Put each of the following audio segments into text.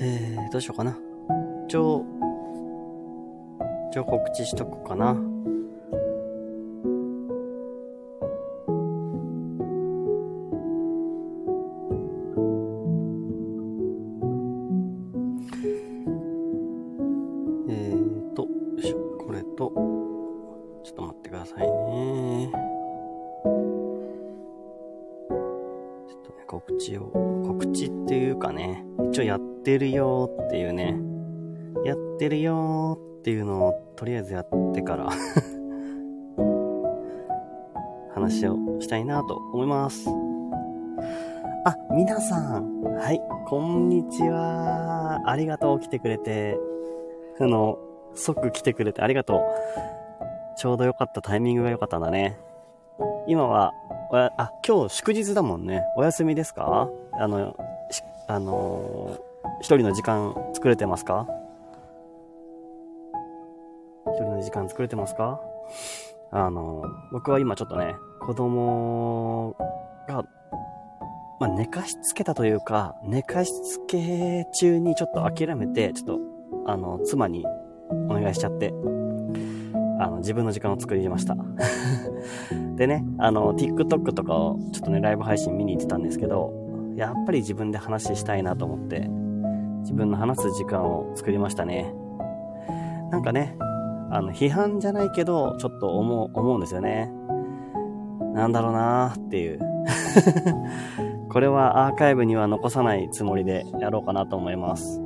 えー、どうしようかな。一応、一応告知しとこうかな。ってるよーっていうのをとりあえずやってから 話をしたいなと思います。あ、皆さん、はい、こんにちは。ありがとう、来てくれて。あの、即来てくれてありがとう。ちょうど良かったタイミングが良かったんだね。今は、おや、あ、今日祝日だもんね。お休みですか？あの、あのー一人の時間作れてますか？時間作れてますか？あの僕は今ちょっとね、子供が、まあ、寝かしつけたというか、寝かしつけ中にちょっと諦めて、ちょっと、あの、妻にお願いしちゃって、あの、自分の時間を作りました。でね、あの、TikTok とかをちょっとね、ライブ配信見に行ってたんですけど、やっぱり自分で話したいなと思って、自分の話す時間を作りましたね。なんかね、あの、批判じゃないけど、ちょっと思う、思うんですよね。なんだろうなーっていう。これはアーカイブには残さないつもりでやろうかなと思います。う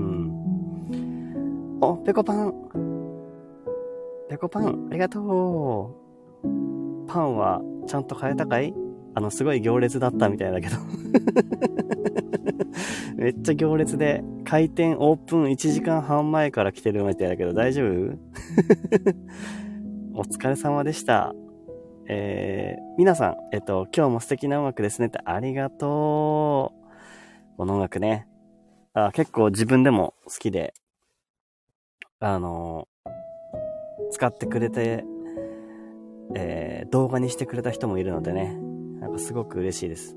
ん。お、ペコパン。ペコパン、ありがとう。パンはちゃんと買えたかい？あの、すごい行列だったみたいだけど。めっちゃ行列で、開店オープン1時間半前から来てるみたいだけど、大丈夫？お疲れ様でした。えー、皆さん、えっと、今日も素敵な音楽ですねってありがとう。この音楽ね。あ結構自分でも好きで、あの使ってくれて、えー、動画にしてくれた人もいるのでね、なんかすごく嬉しいです。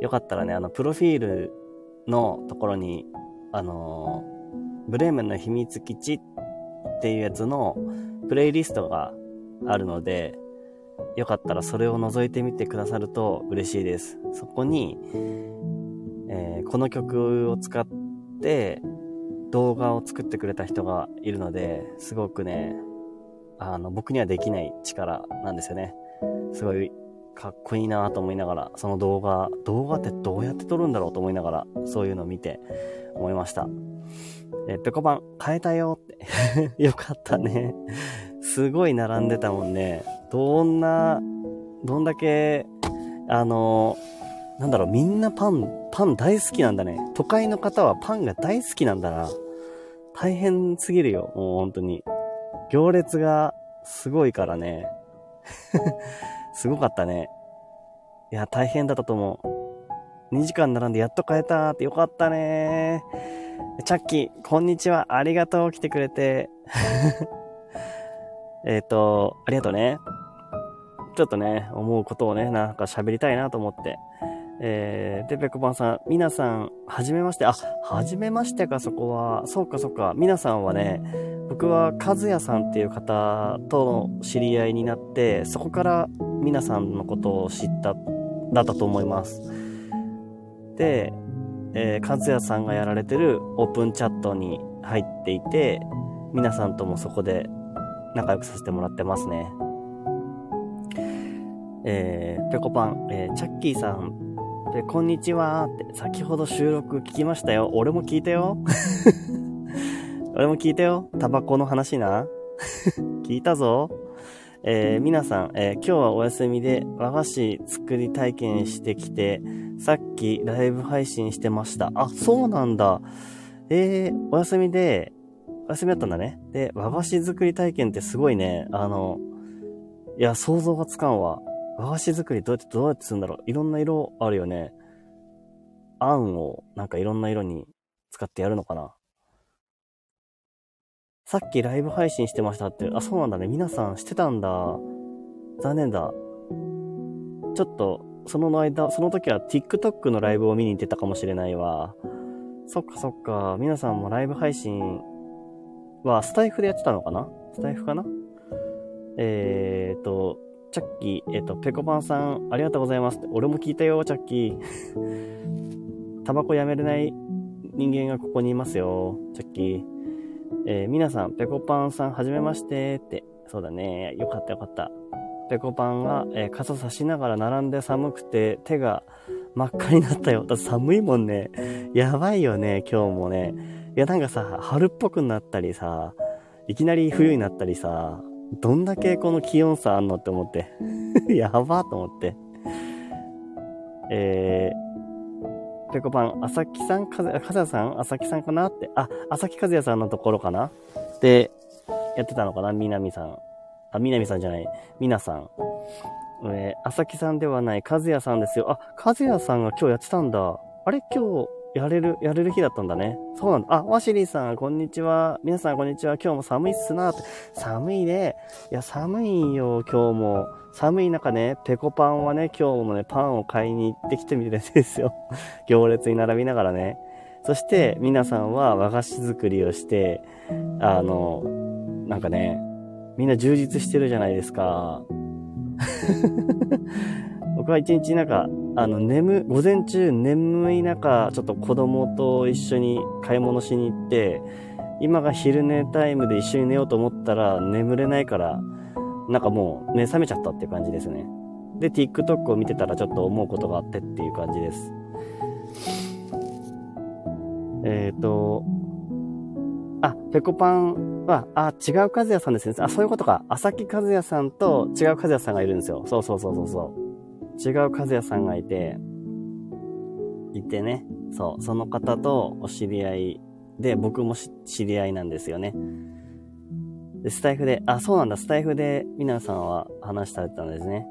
よかったらね、あの、プロフィールのところに、あのブレーメンの秘密基地っていうやつのプレイリストがあるので、よかったらそれを覗いてみてくださると嬉しいです。そこに、えーこの曲を使って動画を作ってくれた人がいるので、すごくね、あの、僕にはできない力なんですよね。すごいかっこいいなと思いながら、その動画、動画ってどうやって撮るんだろうと思いながら、そういうのを見て思いました。え、ペコパン変えたよって。よかったね。すごい並んでたもんね。どんな、どんだけ、あの、なんだろう、みんなパン、パン大好きなんだね。都会の方はパンが大好きなんだな。大変すぎるよ、もう本当に。行列がすごいからね。すごかったね。いや、大変だったと思う。2時間並んでやっと買えたってよかったね。チャッキー、こんにちは。ありがとう。来てくれて。えっと、ありがとうね。ちょっとね、思うことをね、なんか喋りたいなと思って。えー、で、ペコパンさん、皆さん、はじめまして。あ、はじめましてか、そこは。そうか、そうか。皆さんはね、僕は和也さんっていう方との知り合いになって、そこから皆さんのことを知った、だったと思います。で、えー、和也さんがやられてるオープンチャットに入っていて、皆さんともそこで仲良くさせてもらってますね。えー、ぺこパン、えー、チャッキーさん、で、こんにちはって、先ほど収録聞きましたよ。俺も聞いたよ。俺も聞いたよ。タバコの話な。聞いたぞ。えー、皆さん、えー今日はお休みで和菓子作り体験してきて、さっきライブ配信してました。あ、そうなんだ。えー、お休みで、お休みだったんだね。で、和菓子作り体験ってすごいね。あの、いや、想像がつかんわ。和菓子作りどうやって、どうやってするんだろう。いろんな色あるよね。あんを、なんかいろんな色に使ってやるのかな。さっきライブ配信してましたって。あ、そうなんだね。皆さんしてたんだ。残念だ。ちょっと、その間、その時は TikTok のライブを見に行ってたかもしれないわ。そっかそっか。皆さんもライブ配信はスタイフでやってたのかな？スタイフかな？えーと、チャッキー、えっ、ー、と、ペコパンさん、ありがとうございます俺も聞いたよ、チャッキー。タバコやめれない人間がここにいますよ、チャッキー。えー、皆さん、ペコパンさん、はじめましてって。そうだね。よかったよかった。ペコパンが、えー、傘差しながら並んで寒くて手が真っ赤になったよ。だ寒いもんね。やばいよね、今日もね。いや、なんかさ、春っぽくなったりさ、いきなり冬になったりさ、どんだけこの気温差あんのって思って。やばと思って。えー、ペコパン、朝木さん、かず、かずやさん？朝木さんかなって。あ、朝木和也さんのところかなで、やってたのかな？南さん。あ、南さんじゃない。みなさん。えー、朝木さんではない、和也さんですよ。あ、和也さんが今日やってたんだ。あれ？今日、やれる、やれる日だったんだね。そうなんだ。あ、ワシリーさん、こんにちは。皆さん、こんにちは。今日も寒いっすなって。寒いね。いや、寒いよ、今日も。寒い中ね、ペコパンはね、今日もね、パンを買いに行ってきてみてるんですよ。行列に並びながらね。そして、皆さんは和菓子作りをして、あの、なんかね、みんな充実してるじゃないですか。僕は一日なんか、あの、眠、午前中眠い中、ちょっと子供と一緒に買い物しに行って、今が昼寝タイムで一緒に寝ようと思ったら眠れないから、なんかもう目覚めちゃったっていう感じですね。で、TikTok を見てたらちょっと思うことがあってっていう感じです。えっ、ー、と、あ、ペコパンは、あ、違う和也さんですね。あ、そういうことか。朝木和也さんと違う和也さんがいるんですよ。そうそうそうそうそう。違う和也さんがいて、いてね。そう。その方とお知り合いで、僕も知り合いなんですよね。で、スタイフで、あ、そうなんだ。スタイフで皆さんは話されてたんですね。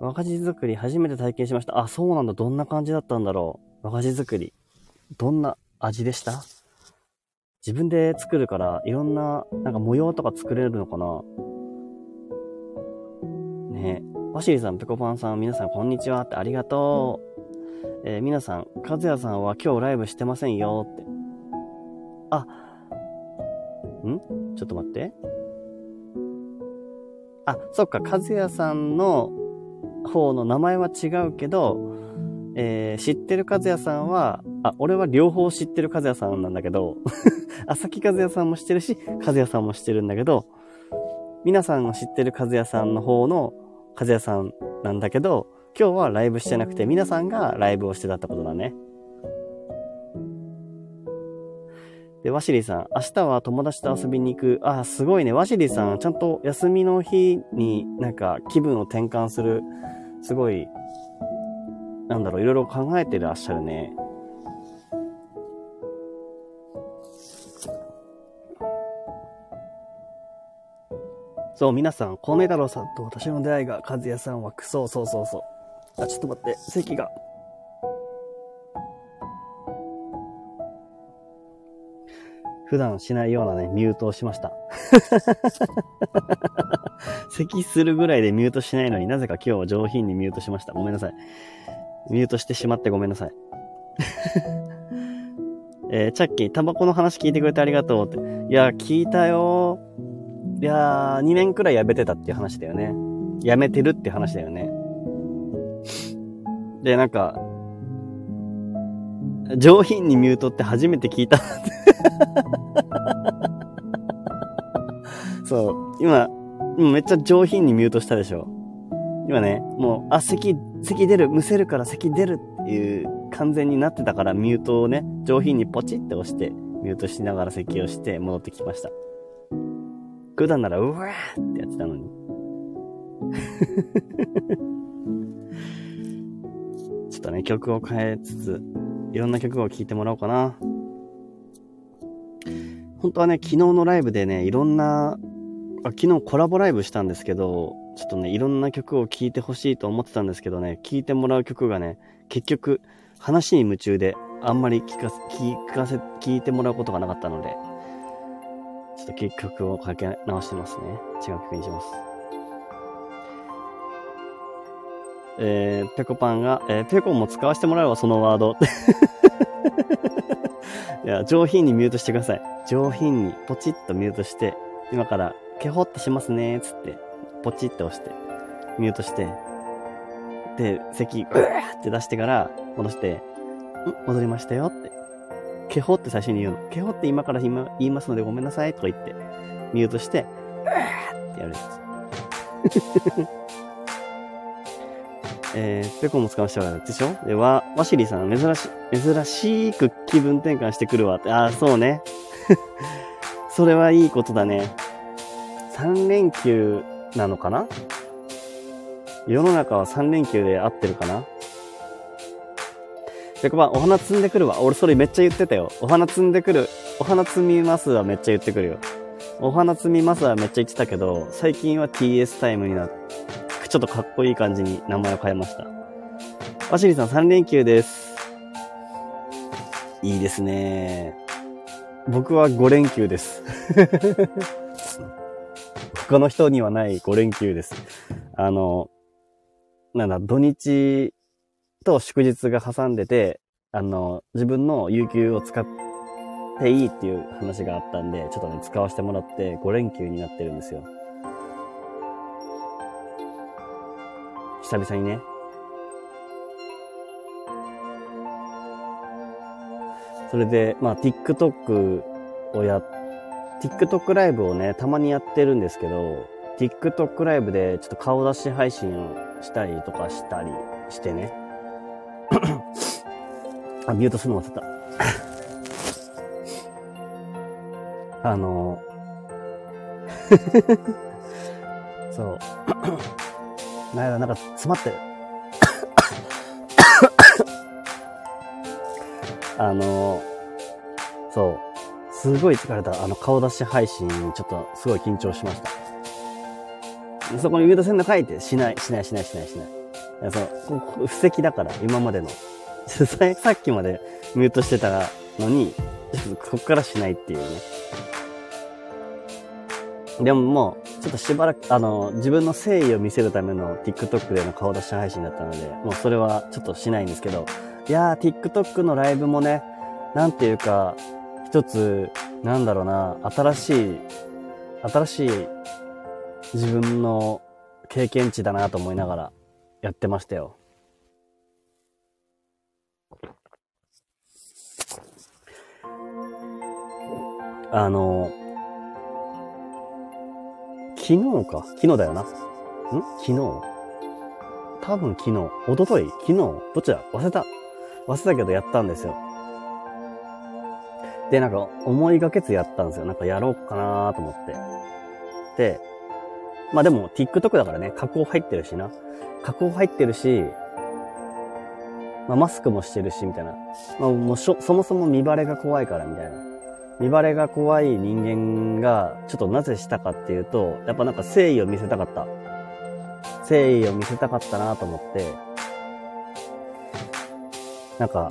和菓子作り初めて体験しました。あ、そうなんだ。どんな感じだったんだろう。和菓子作り。どんな味でした？自分で作るから、いろんな、なんか模様とか作れるのかな？ねワシリさん、ペコパンさん、皆さんこんにちはってありがとう。えー、皆さん、和也さんは今日ライブしてませんよって。あ、ん？ちょっと待って。あ、そっか、和也さんの方の名前は違うけど、えー、知ってる和也さんは、あ、俺は両方知ってる和也さんなんだけど、朝木和也さんも知ってるし、和也さんも知ってるんだけど、皆さんが知ってる和也さんの方の和也さんなんだけど、今日はライブしてなくて、皆さんがライブをしてたってことだね。で、ワシリーさん、明日は友達と遊びに行く。あ、すごいね。ワシリーさん、ちゃんと休みの日になんか気分を転換する、すごいなんだろう、いろいろ考えてらっしゃるね。そう、皆さん、コメ太郎さんと私の出会いが、和也さんはクソ、そうそうそう。あ、ちょっと待って、席が。普段しないようなね、ミュートをしました。咳するぐらいでミュートしないのになぜか今日上品にミュートしました。ごめんなさい。ミュートしてしまってごめんなさい。えー、チャッキー、タバコの話聞いてくれてありがとうって。いや、聞いたよいやー、2年くらいやめてたっていう話だよね。やめてるって話だよね。で、なんか、上品にミュートって初めて聞いたそう、今、めっちゃ上品にミュートしたでしょ。今ね、もう、あ、咳、咳出る、むせるから咳出るっていう完全になってたからミュートをね、上品にポチって押して、ミュートしながら咳をして戻ってきました。普段なら、うわーってやってたのに。ちょっとね、曲を変えつつ、いろんな曲を聴いてもらおうかな。本当はね、昨日のライブでね、いろんな、あ昨日コラボライブしたんですけど、ちょっとね、いろんな曲を聴いてほしいと思ってたんですけどね、聴いてもらう曲がね、結局、話に夢中で、あんまり聞かせ、聞かせ、聞いてもらうことがなかったので、ちょっと結曲をかけ直してますね。違う曲にします。えー、ペコパンが、えー、ペコも使わせてもらうわ、そのワード。いや、上品にミュートしてください。上品に、ポチッとミュートして、今から、ケホってしますね、つって、ポチッと押して、ミュートして、で、咳、うわーって出してから、戻して、ん戻りましたよって。ケホって最初に言うの。ケホって今から今言いますのでごめんなさいとか言って、ミュートして、うーってやるやつ。えー、ペコも使わせてもらうでしょ？で、わ、ワシリさん、珍し、珍しく気分転換してくるわって。ああ、そうね。それはいいことだね。3連休なのかな？世の中は3連休で合ってるかな？ペコパン、お花摘んでくるわ。俺それめっちゃ言ってたよ。お花摘んでくる。お花摘みますはめっちゃ言ってくるよ。お花摘みますはめっちゃ言ってたけど、最近は TS タイムになって、ちょっとかっこいい感じに名前を変えました。ワシリさん3連休です。いいですね。僕は5連休です。他の人にはない5連休です。あの、なんだ、土日と祝日が挟んでて、あの、自分の有給を使っていいっていう話があったんで、ちょっとね、使わせてもらって5連休になってるんですよ。久々にね。それで、まあ、TikTok をや、TikTok ライブをね、たまにやってるんですけど、TikTok ライブでちょっと顔出し配信をしたりとかしたりしてね。あ、ミュートするの忘れた。あの そう。なんか、なんか詰まってる。あの、そう。すごい疲れた。あの、顔出し配信、ちょっとすごい緊張しました。そこに上田線の書いて、しない、しない、しない、しない、しない。いや、そう、布石だから、今までの。さっきまでミュートしてたのに、ちょっとこっからしないっていうね。でももう、ちょっとしばらく、あの、自分の誠意を見せるための TikTok での顔出し配信だったので、もうそれはちょっとしないんですけど、いやー、TikTok のライブもね、なんていうか、一つ、なんだろうな、新しい、新しい自分の経験値だなと思いながらやってましたよ。あの、昨日か？昨日だよな。ん？昨日？多分昨日。おととい？昨日？どっちだ？忘れた。忘れたけどやったんですよ。で、なんか思いがけずやったんですよ。なんかやろうかなと思って。で、まあでも TikTok だからね、加工入ってるしな。加工入ってるし、まあマスクもしてるし、みたいな。まあもうそもそも見バレが怖いから、みたいな。見バレが怖い人間が、ちょっとなぜしたかっていうと、やっぱなんか誠意を見せたかった。誠意を見せたかったなと思って、なんか、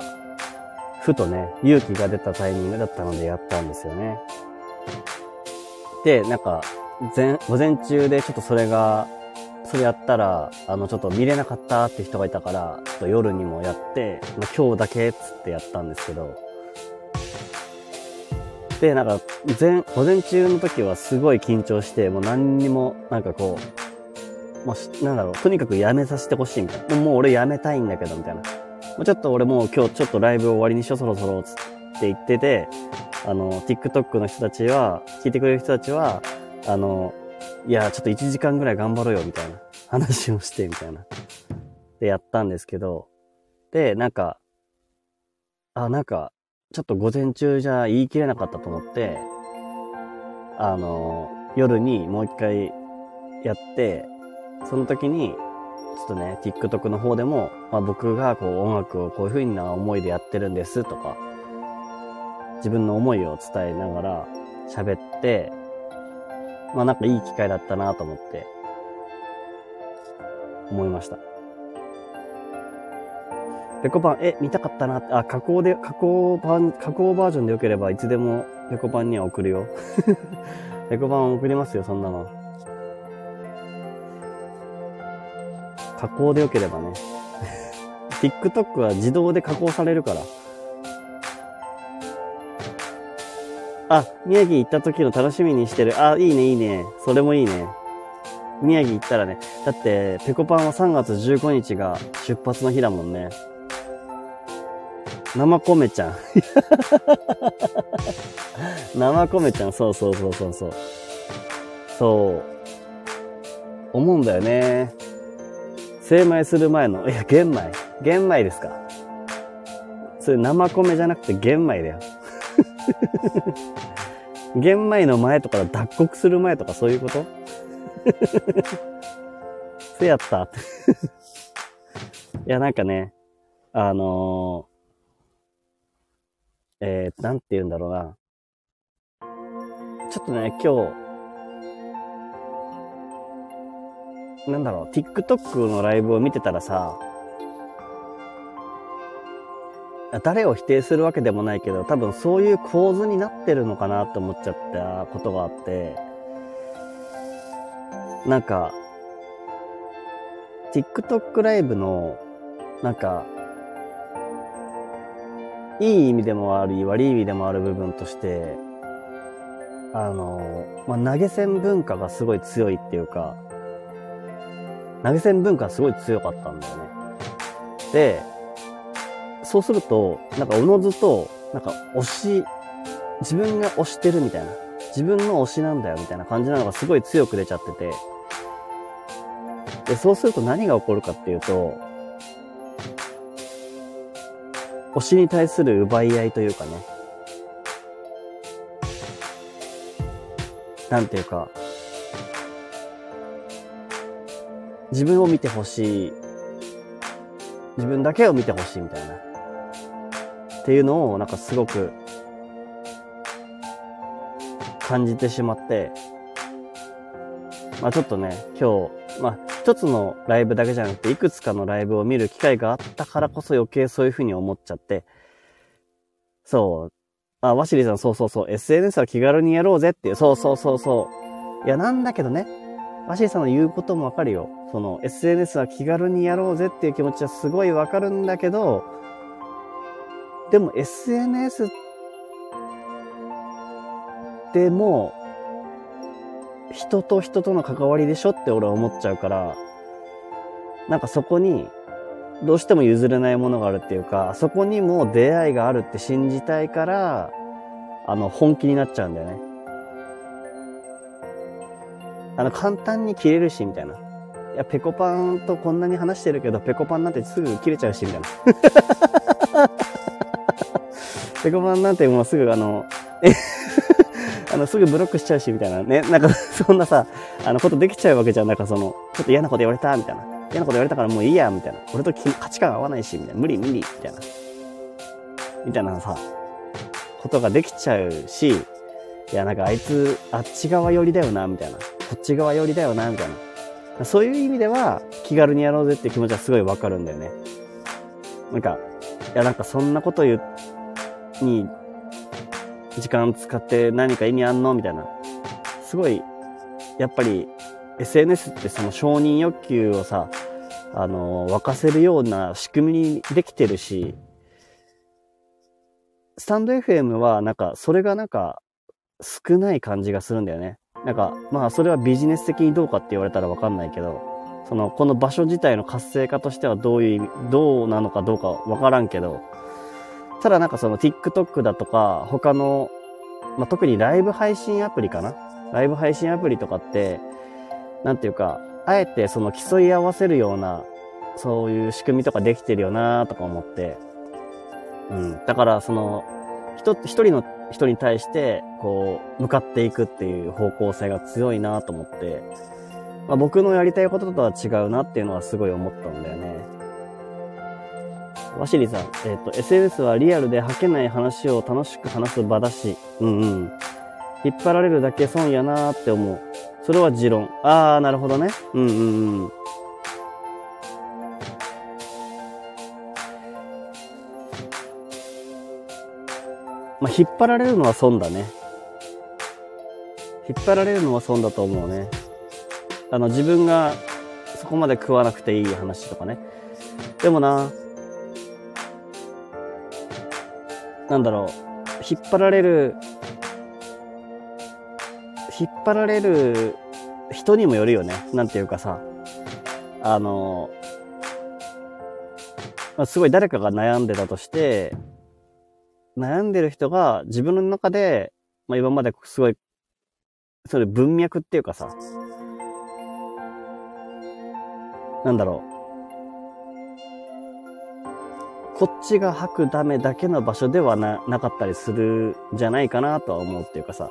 ふとね、勇気が出たタイミングだったのでやったんですよね。で、なんか、前、午前中でちょっとそれが、それやったら、あの、ちょっと見れなかったって人がいたから、ちょっと夜にもやって、まあ、今日だけっつってやったんですけど、で、なんか、前、午前中の時はすごい緊張して、もう何にも、なんかこう、もう、なんだろう、とにかくやめさせてほしいみたいな。もう俺やめたいんだけど、みたいな。もうちょっと俺もう今日ちょっとライブ終わりにしよう、そろそろ、つって言ってて、あの、TikTok の人たちは、聞いてくれる人たちは、あの、いや、ちょっと1時間ぐらい頑張ろうよ、みたいな話をして、みたいな。で、やったんですけど、で、なんか、あ、なんか、ちょっと午前中じゃ言い切れなかったと思って、あの、夜にもう一回やって、その時に、ちょっとね、TikTok の方でも、まあ、僕がこう音楽をこういう風な思いでやってるんですとか、自分の思いを伝えながら喋って、まあなんかいい機会だったなと思って、思いました。ペコパン、え、見たかったな？って、あ、加工で、加工版、加工バージョンでよければいつでもペコパンには送るよ。ペコパン送りますよ、そんなの。加工でよければね。TikTok は自動で加工されるから。あ、宮城行った時の楽しみにしてる。あ、いいね、いいね。それもいいね。宮城行ったらね。だって、ペコパンは3月15日が出発の日だもんね。生米ちゃん。生米ちゃん、そうそうそうそうそう。そう。思うんだよね。精米する前の、いや、玄米。玄米ですか。それ生米じゃなくて玄米だよ。玄米の前とか脱穀する前とかそういうことせやった いや、なんかね、あのー、えー、なんて言うんだろうな。ちょっとね、今日、なんだろう、TikTok のライブを見てたらさ、誰を否定するわけでもないけど、多分そういう構図になってるのかなって思っちゃったことがあって、なんか、TikTok ライブの、なんか、いい意味でもあり、悪い意味でもある部分として、あの、まあ、投げ銭文化がすごい強いっていうか、投げ銭文化すごい強かったんだよね。で、そうすると、なんかおのずと、なんか推し、自分が推してるみたいな、自分の推しなんだよみたいな感じなのがすごい強く出ちゃってて、で、そうすると何が起こるかっていうと、推しに対する奪い合いというかね、なんていうか、自分を見てほしい、自分だけを見てほしいみたいな。っていうのをなんかすごく感じてしまって、まあちょっとね、今日、まあ一つのライブだけじゃなくて、いくつかのライブを見る機会があったからこそ余計そういうふうに思っちゃって、そう。あ、ワシリさん、そうそうそう。SNS は気軽にやろうぜっていう。そうそうそうそう。いや、なんだけどね。ワシリさんの言うこともわかるよ。その、SNS は気軽にやろうぜっていう気持ちはすごいわかるんだけど、でも SNS でも、人と人との関わりでしょって俺は思っちゃうから、なんかそこに、どうしても譲れないものがあるっていうか、そこにも出会いがあるって信じたいから、あの、本気になっちゃうんだよね。あの、簡単に切れるし、みたいな。いや、ペコパンとこんなに話してるけど、ペコパンなんてすぐ切れちゃうし、みたいな。ペコパンなんてもうすぐあの、え あの、すぐブロックしちゃうし、みたいなね。なんか、そんなさ、あの、ことできちゃうわけじゃん。なんかその、ちょっと嫌なこと言われた、みたいな。嫌なこと言われたからもういいや、みたいな。俺と価値観合わないし、みたいな。無理無理、みたいな。みたいなさ、ことができちゃうし、いや、なんかあいつ、あっち側寄りだよな、みたいな。こっち側寄りだよな、みたいな。そういう意味では、気軽にやろうぜって気持ちはすごいわかるんだよね。なんか、や、なんかそんなこと言に時間使って何か意味あんのみたいな。すごい、やっぱり SNS ってその承認欲求をさ、あの、沸かせるような仕組みにできてるし、スタンド FM はなんか、それがなんか、少ない感じがするんだよね。なんか、まあそれはビジネス的にどうかって言われたらわかんないけど、その、この場所自体の活性化としてはどういう、どうなのかどうかわからんけど、ただなんかその TikTok だとか、他の、まあ、特にライブ配信アプリかな？ライブ配信アプリとかって、なんていうか、あえてその競い合わせるような、そういう仕組みとかできてるよなとか思って、うん。だからその、一人の人に対して、こう、向かっていくっていう方向性が強いなと思って、まあ、僕のやりたいこととは違うなっていうのはすごい思ったんだよね。ワシリさん、えっ、ー、と、SNS はリアルで吐けない話を楽しく話す場だし、うんうん。引っ張られるだけ損やなーって思う。それは持論。あー、なるほどね。うんうんうん。まあ、引っ張られるのは損だね。引っ張られるのは損だと思うね。あの、自分がそこまで食わなくていい話とかね。でもな、なんだろう、引っ張られる、引っ張られる人にもよるよね。なんていうかさ、あの、まあ、すごい誰かが悩んでたとして、悩んでる人が自分の中で、まあ、今まですごい、それ文脈っていうかさ、なんだろう。こっちが吐くためだけの場所ではな、なかったりするんじゃないかなとは思うっていうかさ、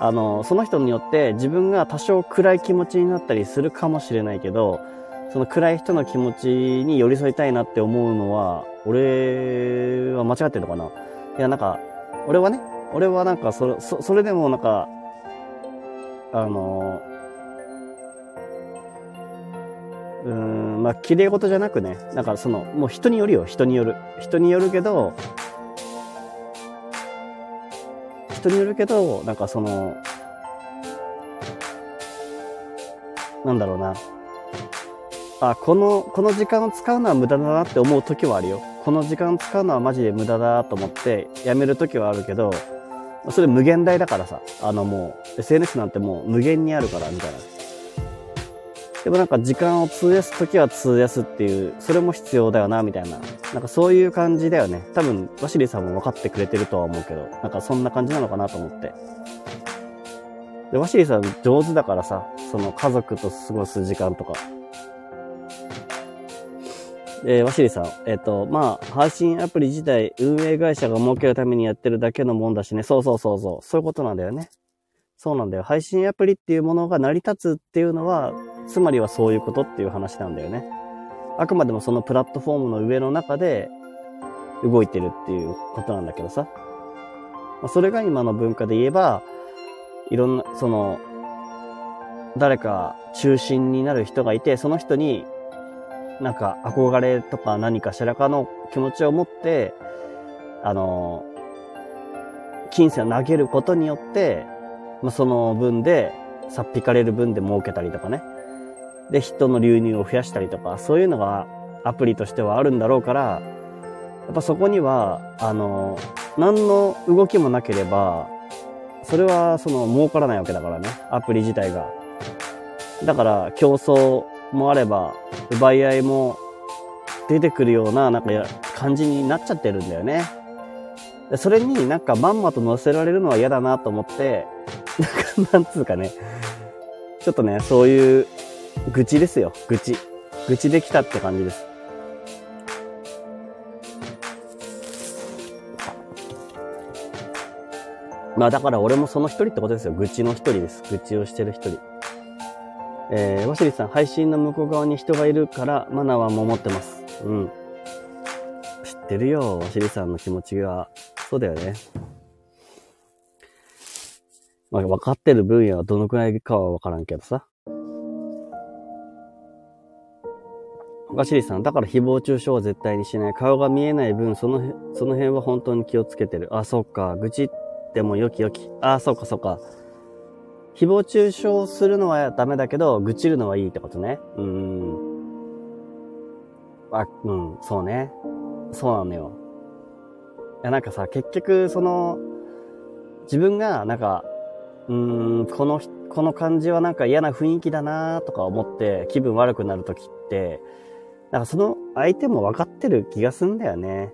あの、その人によって自分が多少暗い気持ちになったりするかもしれないけど、その暗い人の気持ちに寄り添いたいなって思うのは、俺は間違ってるのかないや、なんか、俺はね、俺はなんかそ、そ、それでもなんか、あの、うん、まあ、綺麗事じゃなくね、なんかその、もう人によるよ、人による。人によるけど、人によるけど、なんかその、なんだろうな。あ、この、この時間を使うのは無駄だなって思う時はあるよ。この時間を使うのはマジで無駄だと思ってやめる時はあるけど、それ無限大だからさ、あのもう、SNS なんてもう無限にあるから、みたいな。でもなんか時間を費やす時は費やすっていう、それも必要だよな、みたいな。なんかそういう感じだよね。多分、ワシリーさんも分かってくれてるとは思うけど、なんかそんな感じなのかなと思って。で、ワシリーさん上手だからさ、その家族と過ごす時間とか、えー、わしりさん。えっ、ー、と、まあ、配信アプリ自体、運営会社が儲けるためにやってるだけのもんだしね。そうそうそうそう。そういうことなんだよね。そうなんだよ。配信アプリっていうものが成り立つっていうのは、つまりはそういうことっていう話なんだよね。あくまでもそのプラットフォームの上の中で動いてるっていうことなんだけどさ。まあ、それが今の文化で言えば、いろんな、その、誰か中心になる人がいて、その人になんか憧れとか何かしらかの気持ちを持って、あの、金銭を投げることによって、まあ、その分で、さっぴかれる分で儲けたりとかね。で、人の流入を増やしたりとか、そういうのがアプリとしてはあるんだろうから、やっぱそこには、あの、何の動きもなければ、それはその儲からないわけだからね。アプリ自体が。だから競争もあれば、奪い合いも出てくるような、なんか感じになっちゃってるんだよね。それになんかまんまと乗せられるのは嫌だなと思って、なんか、なんつうかね、ちょっとね、そういう愚痴ですよ、愚痴。愚痴できたって感じです。まあだから俺もその一人ってことですよ。愚痴の一人です。愚痴をしてる一人。えー、ワシリさん、配信の向こう側に人がいるからマナーは守ってます。うん。知ってるよ、ワシリさんの気持ちは。そうだよね。まあ、分かってる分野はどのくらいかは分からんけどさ。ワシリさん、だから誹謗中傷は絶対にしない。顔が見えない分、その、その辺は本当に気をつけてる。あ、そっか。愚痴ってもよきよき。あ、そっかそっか。誹謗中傷するのはダメだけど、愚痴るのはいいってことね。うーん。あ、うん、そうね。そうなのよ。いや、なんかさ、結局、その、自分が、なんか、うーん、この、この感じはなんか嫌な雰囲気だなとか思って気分悪くなるときって、なんかその相手も分かってる気がすんだよね。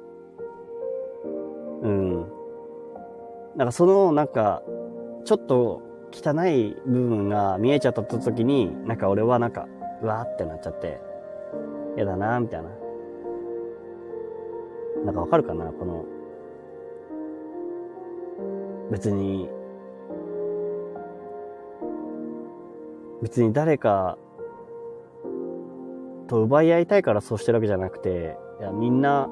うん。なんかその、なんか、ちょっと汚い部分が見えちゃった時に、なんか俺はなんか、うわーってなっちゃって、嫌だなーみたいな。なんかわかるかなこの、別に、別に誰かと奪い合いたいからそうしてるわけじゃなくて、いや、みんな、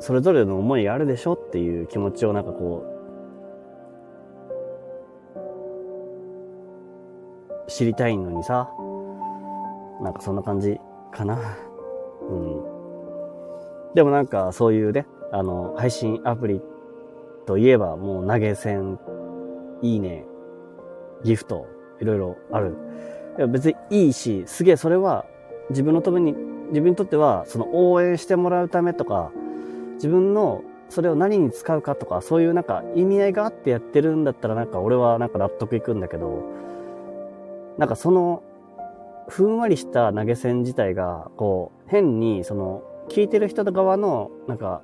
それぞれの思いがあるでしょっていう気持ちをなんかこう、知りたいのにさ、なんかそんな感じかな。うん。でもなんかそういうね、あの、配信アプリといえばもう投げ銭、いいね、ギフト、いろいろある。いや別にいいし、すげえそれは自分のために、自分にとってはその応援してもらうためとか、自分のそれを何に使うかとか、そういうなんか意味合いがあってやってるんだったらなんか俺はなんか納得いくんだけど、なんかその、ふんわりした投げ銭自体が、こう、変にその、聞いてる人側の、なんか、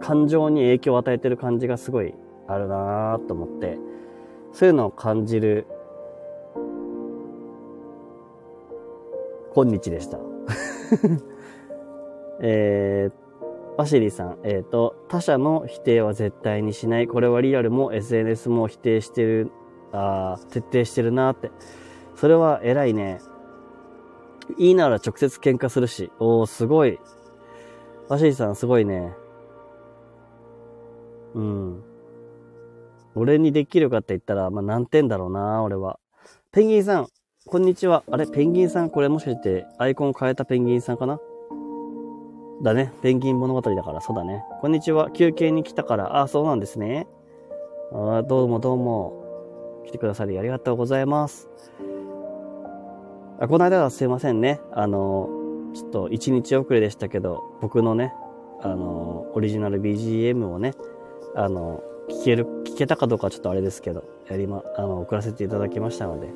感情に影響を与えてる感じがすごいあるなぁと思って、そういうのを感じる、今日でした。えー、バシリさん、えっ、ー、と、他者の否定は絶対にしない。これはリアルも SNS も否定してる、あ徹底してるなって。それは偉いね。いいなら直接喧嘩するし。おー、すごい。バシリさん、すごいね。うん。俺にできるかって言ったら、まあ、何点だろうな、俺は。ペンギンさん、こんにちは。あれ、ペンギンさん、これもしかしてアイコン変えたペンギンさんかな？だね。ペンギン物語だから、そうだね。こんにちは。休憩に来たから、あ、そうなんですね。あどうもどうも。来てくださりありがとうございます。あこの間はすいませんね。あの、ちょっと一日遅れでしたけど、僕のね、あの、オリジナル BGM をね、あの、聞ける、けたかどうかちょっとあれですけど、やりま、あの、送らせていただきましたので。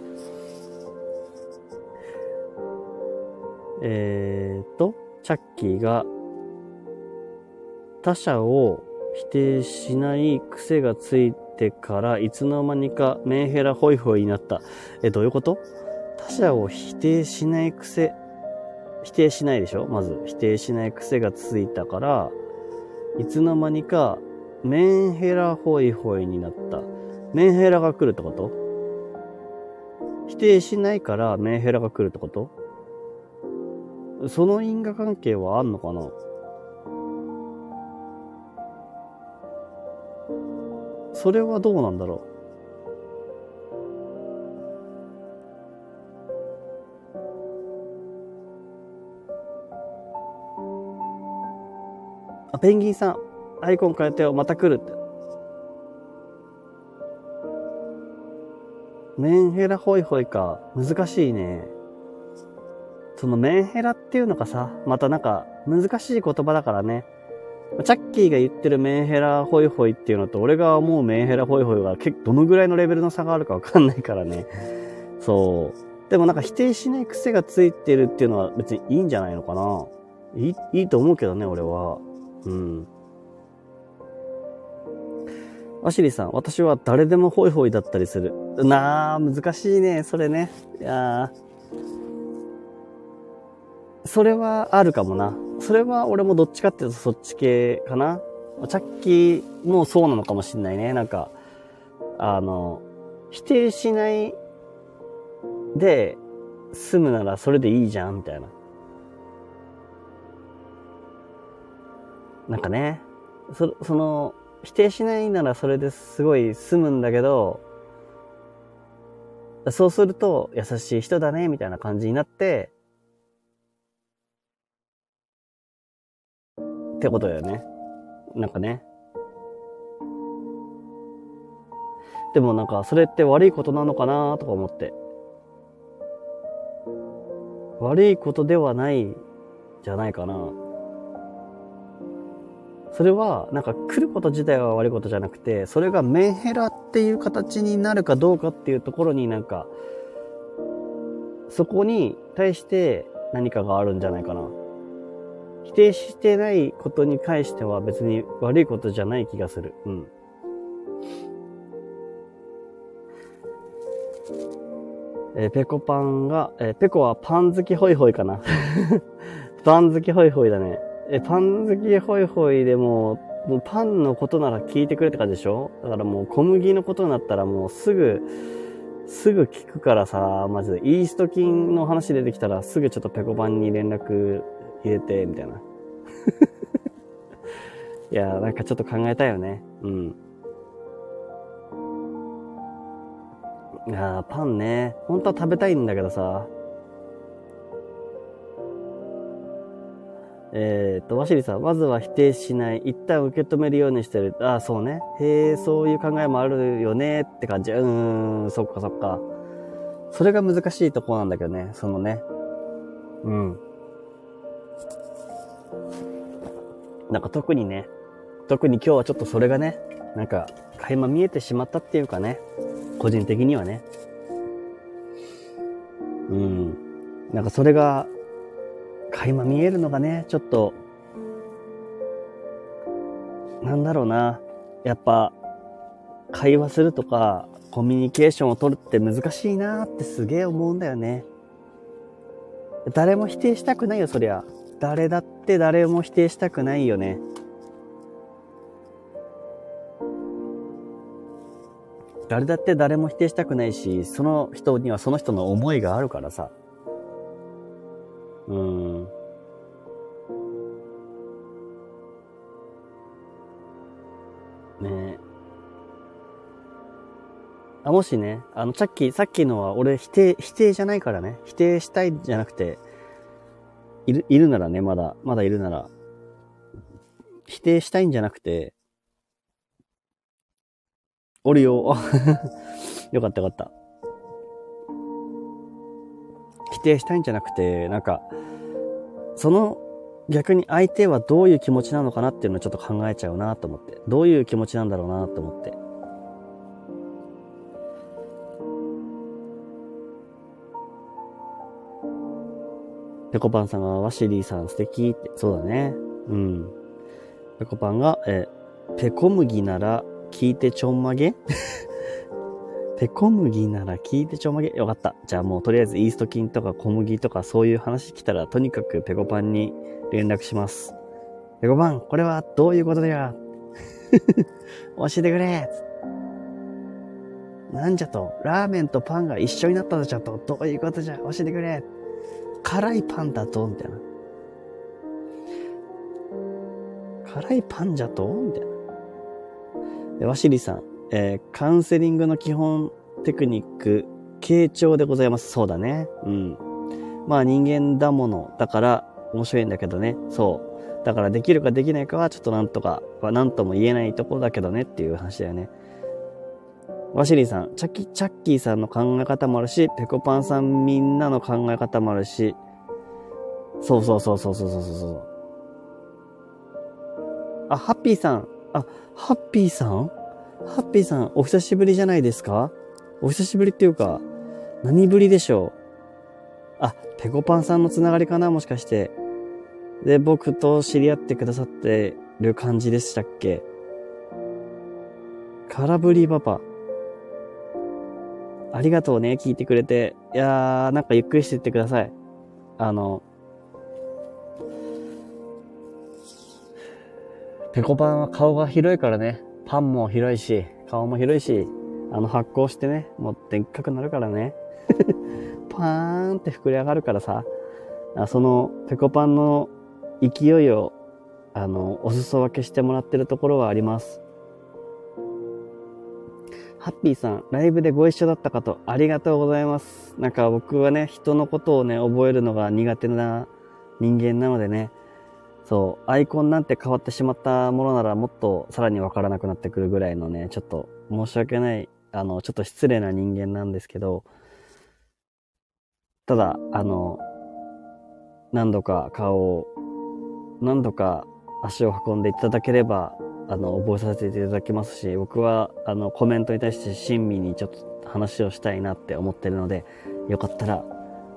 えーと、チャッキーが、他者を否定しない癖がついてから、いつの間にかメンヘラホイホイになった。え、どういうこと？他者を否定しない癖、否定しないでしょ？まず、否定しない癖がついたから、いつの間にかメンヘラホイホイになった。メンヘラが来るってこと？否定しないからメンヘラが来るってこと？その因果関係はあんのかな？それはどうなんだろう？あ、ペンギンさん、アイコン変えてよ、また来るって。メンヘラホイホイか。難しいね。そのメンヘラっていうのがさ、またなんか難しい言葉だからね。チャッキーが言ってるメンヘラホイホイっていうのと、俺が思うメンヘラホイホイが結構どのぐらいのレベルの差があるかわかんないからね。そう。でもなんか否定しない癖がついてるっていうのは別にいいんじゃないのかな。いい、いいと思うけどね、俺は。うん。アシリさん、私は誰でもホイホイだったりする。なあ、難しいね、それね。いやそれはあるかもな。それは俺もどっちかっていうとそっち系かな。チャッキーもそうなのかもしんないね。なんか、あの、否定しないで済むならそれでいいじゃん、みたいな。なんかね、そその、否定しないならそれですごい済むんだけど、そうすると優しい人だね、みたいな感じになって、ってことだよね。なんかね。でもなんかそれって悪いことなのかなとか思って。悪いことではないじゃないかな。それは、なんか来ること自体は悪いことじゃなくて、それがメンヘラっていう形になるかどうかっていうところになんか、そこに対して何かがあるんじゃないかな。否定してないことに関しては別に悪いことじゃない気がする。うん。えー、ペコパンが、えー、ペコはパン好きホイホイかな。パン好きホイホイだね。え、パン好きホイホイでも、もうパンのことなら聞いてくれって感じでしょ？だからもう小麦のことになったらもうすぐ、すぐ聞くからさ、マジで。イースト菌の話出てきたらすぐちょっとペコパンに連絡入れて、みたいな。いやなんかちょっと考えたいよね。うん。いやパンね。本当は食べたいんだけどさ。えっ、と、ワシリさん、まずは否定しない。一旦受け止めるようにしてる。ああ、そうね。へえ、そういう考えもあるよねって感じ。うーん、そっかそっか。それが難しいとこなんだけどね、そのね。うん。なんか特にね、特に今日はちょっとそれがね、なんか、垣間見えてしまったっていうかね、個人的にはね。うん。なんかそれが、垣間見えるのがね、ちょっと、なんだろうな。やっぱ、会話するとか、コミュニケーションを取るって難しいなってすげえ思うんだよね。誰も否定したくないよ、そりゃ。誰だって誰も否定したくないよね。誰だって誰も否定したくないし、その人にはその人の思いがあるからさ。うん。ねえ。あ、もしね、あの、さっき、さっきのは俺否定、否定じゃないからね。否定したいじゃなくて、いる、いるならね、まだ、まだいるなら、否定したいんじゃなくて、おる よ。よかったよかった。定したいんじゃなくて、なんか、その逆に相手はどういう気持ちなのかなっていうのをちょっと考えちゃうなと思って。どういう気持ちなんだろうなと思って。ペコパンさんがワシリーさん素敵って、そうだね。うん。ペコパンが、え、ペコ麦なら聞いてちょんまげ？ペコ麦なら聞いてちょまげ。よかった。じゃあもうとりあえずイースト菌とか小麦とかそういう話来たらとにかくペコパンに連絡します。ペコパン、これはどういうことだよ。教えてくれ。なんじゃと、ラーメンとパンが一緒になったとじゃと、どういうことじゃ。教えてくれ。辛いパンだと。みたいな。辛いパンじゃと。みたいな。ワシリさん、えー、カウンセリングの基本テクニック、傾聴でございます。そうだね。うん。まあ人間だものだから面白いんだけどね。そう。だからできるかできないかはちょっとなんとか、はなんとも言えないところだけどねっていう話だよね。ワシリーさん、チャキ、チャッキーさんの考え方もあるし、ペコパンさんみんなの考え方もあるし、そうそうそうそうそうそうそう。あ、ハッピーさん、あ、ハッピーさん？ハッピーさん、お久しぶりじゃないですか？お久しぶりっていうか、何ぶりでしょう？あ、ペコパンさんのつながりかな？もしかして。で、僕と知り合ってくださってる感じでしたっけ？空振りパパ。ありがとうね、聞いてくれて。いやー、なんかゆっくりしてってください。あの、ペコパンは顔が広いからね。パンも広いし、顔も広いし、あの発酵してね、もうでっかくなるからね。パーンって膨れ上がるからさ、そのペコパンの勢いを、あの、お裾分けしてもらってるところはあります。ハッピーさん、ライブでご一緒だったかと、ありがとうございます。なんか僕はね、人のことをね、覚えるのが苦手な人間なのでね、そう、アイコンなんて変わってしまったものならもっとさらにわからなくなってくるぐらいのね、ちょっと申し訳ない、あの、ちょっと失礼な人間なんですけど、ただ、あの、何度か顔を、何度か足を運んでいただければ、あの、覚えさせていただきますし、僕は、あの、コメントに対して親身にちょっと話をしたいなって思ってるので、よかったら、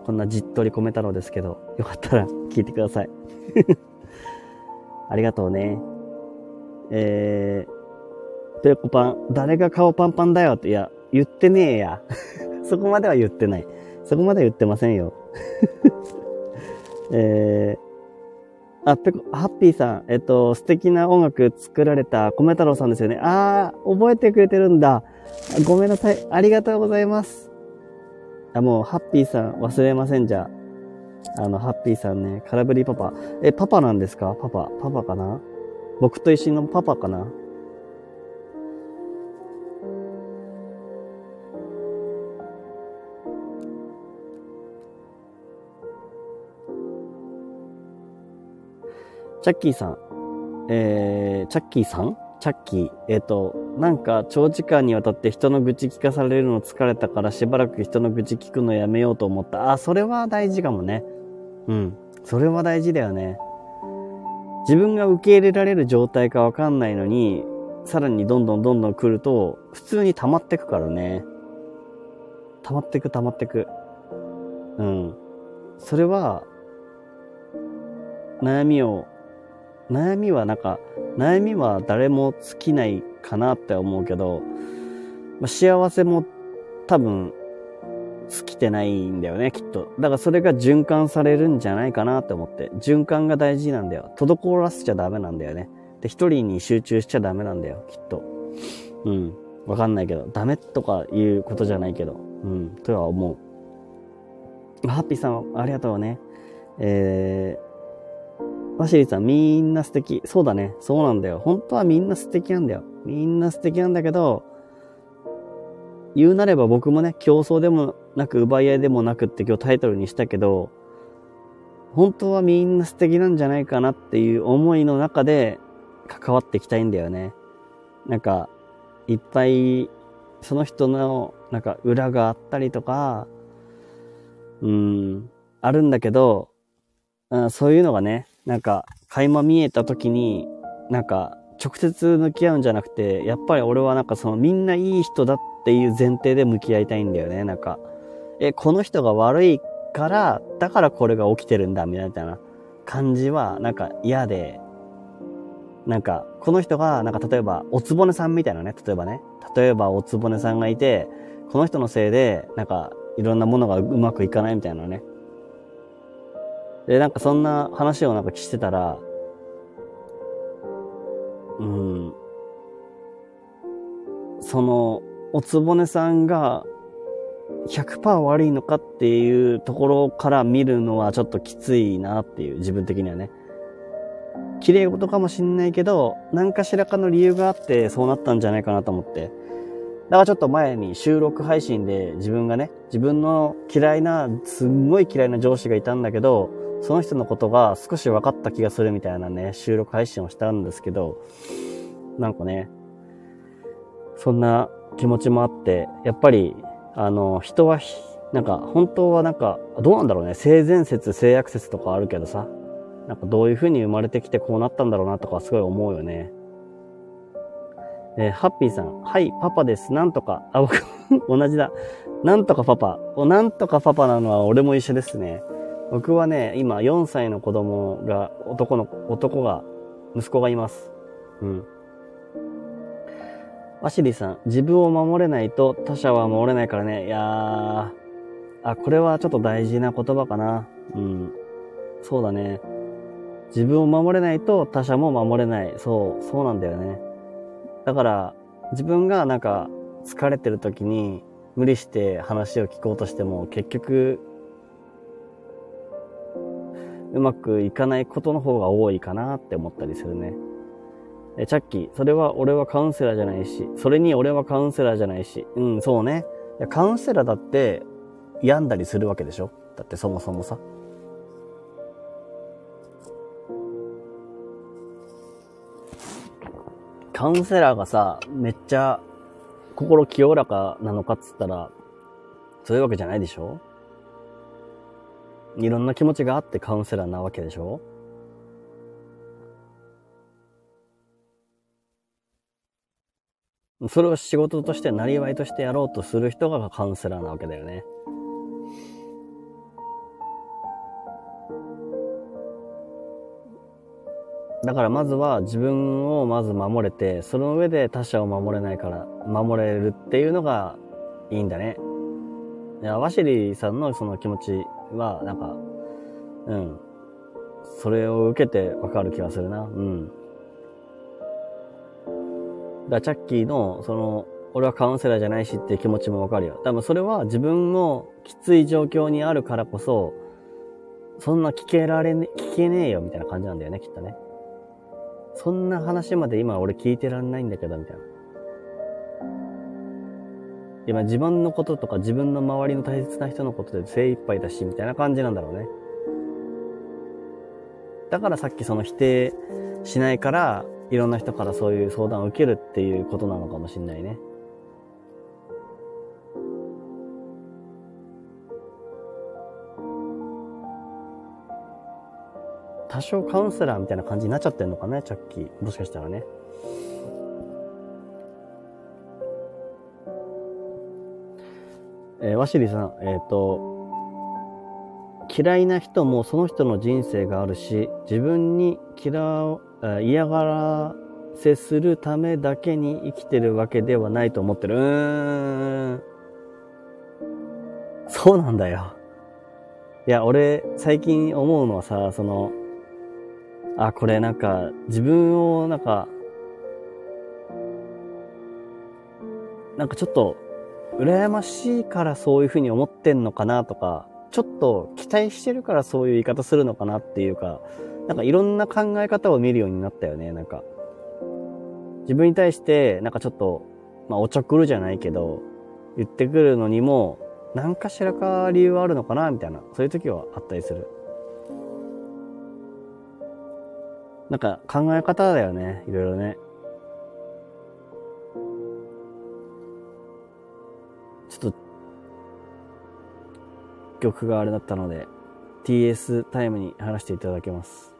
こんなじっとり込めたのですけど、よかったら聞いてください。ありがとうね。えー、ペコパン、誰が顔パンパンだよって、いや、言ってねえや。そこまでは言ってない。そこまでは言ってませんよ。えー、あ、ペコ、ハッピーさん、えっと、素敵な音楽作られた米太郎さんですよね。あー、覚えてくれてるんだ。ごめんなさい。ありがとうございます。あ、もう、ハッピーさん忘れませんじゃああの、ハッピーさんね、空振りパパ。え、パパなんですか？パパ。パパかな？僕と一緒のパパかな？チャッキーさん。えー、チャッキーさん？チャッキー。えっ、ー、と、なんか長時間にわたって人の愚痴聞かされるの疲れたからしばらく人の愚痴聞くのやめようと思った。あ、それは大事かもね。うん。それは大事だよね。自分が受け入れられる状態かわかんないのに、さらにどんどんどんどん来ると、普通に溜まってくからね。溜まってく溜まってく。うん。それは、悩みを、悩みはなんか、悩みは誰も尽きないかなって思うけど、まあ、幸せも多分尽きてないんだよね、きっと。だからそれが循環されるんじゃないかなって思って。循環が大事なんだよ。滞らせちゃダメなんだよね。で、一人に集中しちゃダメなんだよ、きっと。うん。わかんないけど。ダメとかいうことじゃないけど。うん。とは思う。ハッピーさん、ありがとうね。えー、ワシリさん、みんな素敵。そうだね。そうなんだよ。本当はみんな素敵なんだよ。みんな素敵なんだけど、言うなれば僕もね、競争でもなく奪い合いでもなくって今日タイトルにしたけど、本当はみんな素敵なんじゃないかなっていう思いの中で関わっていきたいんだよね。なんか、いっぱいその人のなんか裏があったりとか、うん、あるんだけど、うん、そういうのがね、なんか垣間見えた時に、なんか直接向き合うんじゃなくて、やっぱり俺はなんかそのみんないい人だっていう前提で向き合いたいんだよね。なんか、え、この人が悪いから、だからこれが起きてるんだ、みたいな感じはなんか嫌で、なんか、この人が、なんか例えば、おつぼねさんみたいなね、例えばね、例えばおつぼねさんがいて、この人のせいで、なんか、いろんなものがうまくいかないみたいなね。で、なんかそんな話をなんかしてたら、うん、その、おつぼねさんが100%悪いのかっていうところから見るのはちょっときついなっていう、自分的にはね。綺麗事かもしんないけど、何かしらかの理由があってそうなったんじゃないかなと思って。だからちょっと前に収録配信で自分がね、自分の嫌いな、すんごい嫌いな上司がいたんだけど、その人のことが少し分かった気がするみたいなね、収録配信をしたんですけど、なんかね、そんな気持ちもあって、やっぱり、あの、人は、なんか、本当はなんか、どうなんだろうね、性善説、性悪説とかあるけどさ、なんかどういう風に生まれてきてこうなったんだろうなとかすごい思うよね。えー、ハッピーさん。はい、パパです。なんとか。あ、僕 同じだ。なんとかパパ。なんとかパパなのは俺も一緒ですね。僕はね、今4歳の子供が、男の、男が、息子がいます。うん。ワシリーさん。自分を守れないと他者は守れないからね。いやー。あ、これはちょっと大事な言葉かな。うん。そうだね。自分を守れないと他者も守れない。そう、そうなんだよね。だから、自分がなんか疲れてる時に無理して話を聞こうとしても結局うまくいかないことの方が多いかなって思ったりするね。え、チャッキー、それは俺はカウンセラーじゃないし、それに俺はカウンセラーじゃないし、うん、そうね。カウンセラーだって病んだりするわけでしょ？だってそもそもさ。カウンセラーがさ、めっちゃ心清らかなのかっつったら、そういうわけじゃないでしょ？いろんな気持ちがあってカウンセラーなわけでしょ？それを仕事として、なりわいとしてやろうとする人がカウンセラーなわけだよね。だからまずは自分をまず守れて、その上で他者を守れないから守れるっていうのがいいんだね。いや、ワシリさんのその気持ちは、なんか、うん。それを受けてわかる気がするな。うん。だチャッキーの、その、俺はカウンセラーじゃないしっていう気持ちもわかるよ。多分それは自分のきつい状況にあるからこそ、そんな聞けられね、聞けねえよみたいな感じなんだよね、きっとね。そんな話まで今俺聞いてらんないんだけど、みたいな。今自分のこととか自分の周りの大切な人のことで精一杯だし、みたいな感じなんだろうね。だからさっきその否定しないから、いろんな人からそういう相談を受けるっていうことなのかもしんないね。多少カウンセラーみたいな感じになっちゃってんのかね、チャッキー。もしかしたらね。えー、ワシリさん、えっ、ー、と、嫌いな人もその人の人生があるし、自分に嫌嫌がらせするためだけに生きてるわけではないと思ってる。うーん。そうなんだよ。いや、俺、最近思うのはさ、その、あ、これなんか、自分をなんか、なんかちょっと、羨ましいからそういうふうに思ってんのかなとか、ちょっと期待してるからそういう言い方するのかなっていうか、なんかいろんな考え方を見るようになったよね、なんか。自分に対して、なんかちょっと、まあおちょくるじゃないけど、言ってくるのにも、何かしらか理由はあるのかな、みたいな、そういう時はあったりする。なんか考え方だよね、いろいろね。ちょっと、曲があれだったので、TS タイムに話していただけます。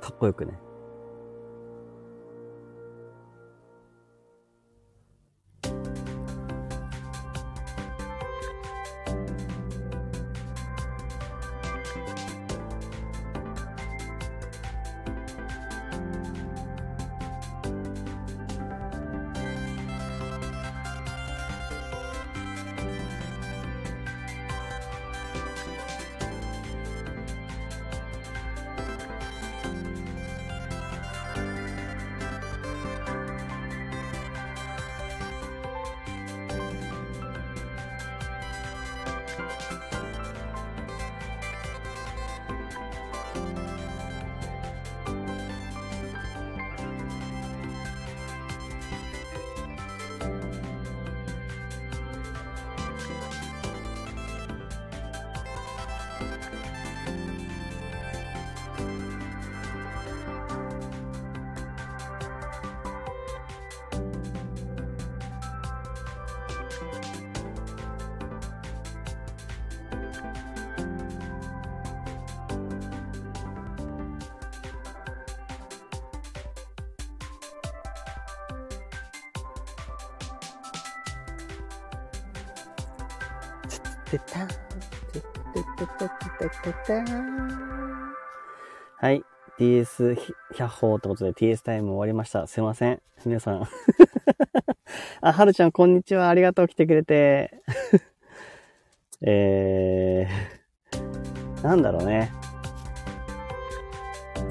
かっこよくね。はい。TS 100歩ってことで TS タイム終わりました。すいません。皆さん。あ、はるちゃん、こんにちは。ありがとう。来てくれて。えー、なんだろうね。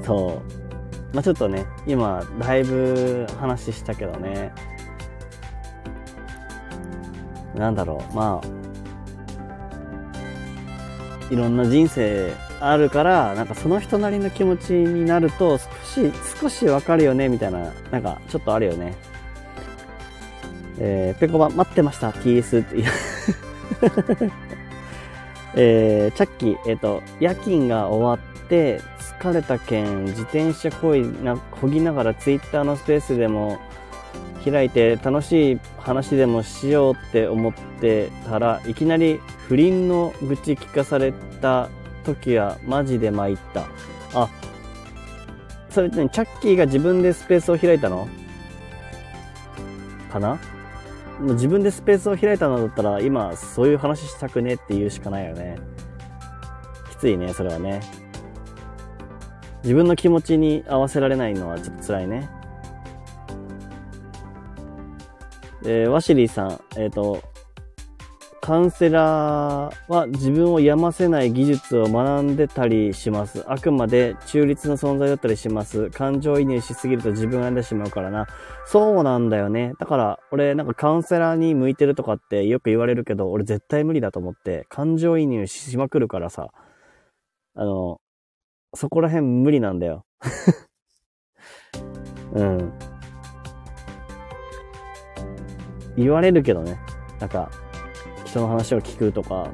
そう。まあ、ちょっとね、今、だいぶ話したけどね。なんだろう。まあ、いろんな人生あるから、なんかその人なりの気持ちになると少し、少しわかるよね、みたいな、なんかちょっとあるよね。えー、ペコバ待ってました、TS って。えー、チャッキー、えっ、ー、と、夜勤が終わって疲れたけん、自転車こいな、こぎながらツイッターのスペースでも開いて楽しい話でもしようって思ってたらいきなり不倫の愚痴聞かされた時はマジで参った。あ、それって、ね、チャッキーが自分でスペースを開いたの？かな？自分でスペースを開いたのだったら今そういう話したくねって言うしかないよね。きついね、それはね。自分の気持ちに合わせられないのはちょっと辛いね。えー、ワシリーさん、えっ、ー、と、カウンセラーは自分を病ませない技術を学んでたりします。あくまで中立の存在だったりします。感情移入しすぎると自分が病んでしまうからな。そうなんだよね。だから、俺なんかカウンセラーに向いてるとかってよく言われるけど、俺絶対無理だと思って、感情移入しまくるからさ。あの、そこら辺無理なんだよ。うん。言われるけどね。なんか、人の話を聞くとか、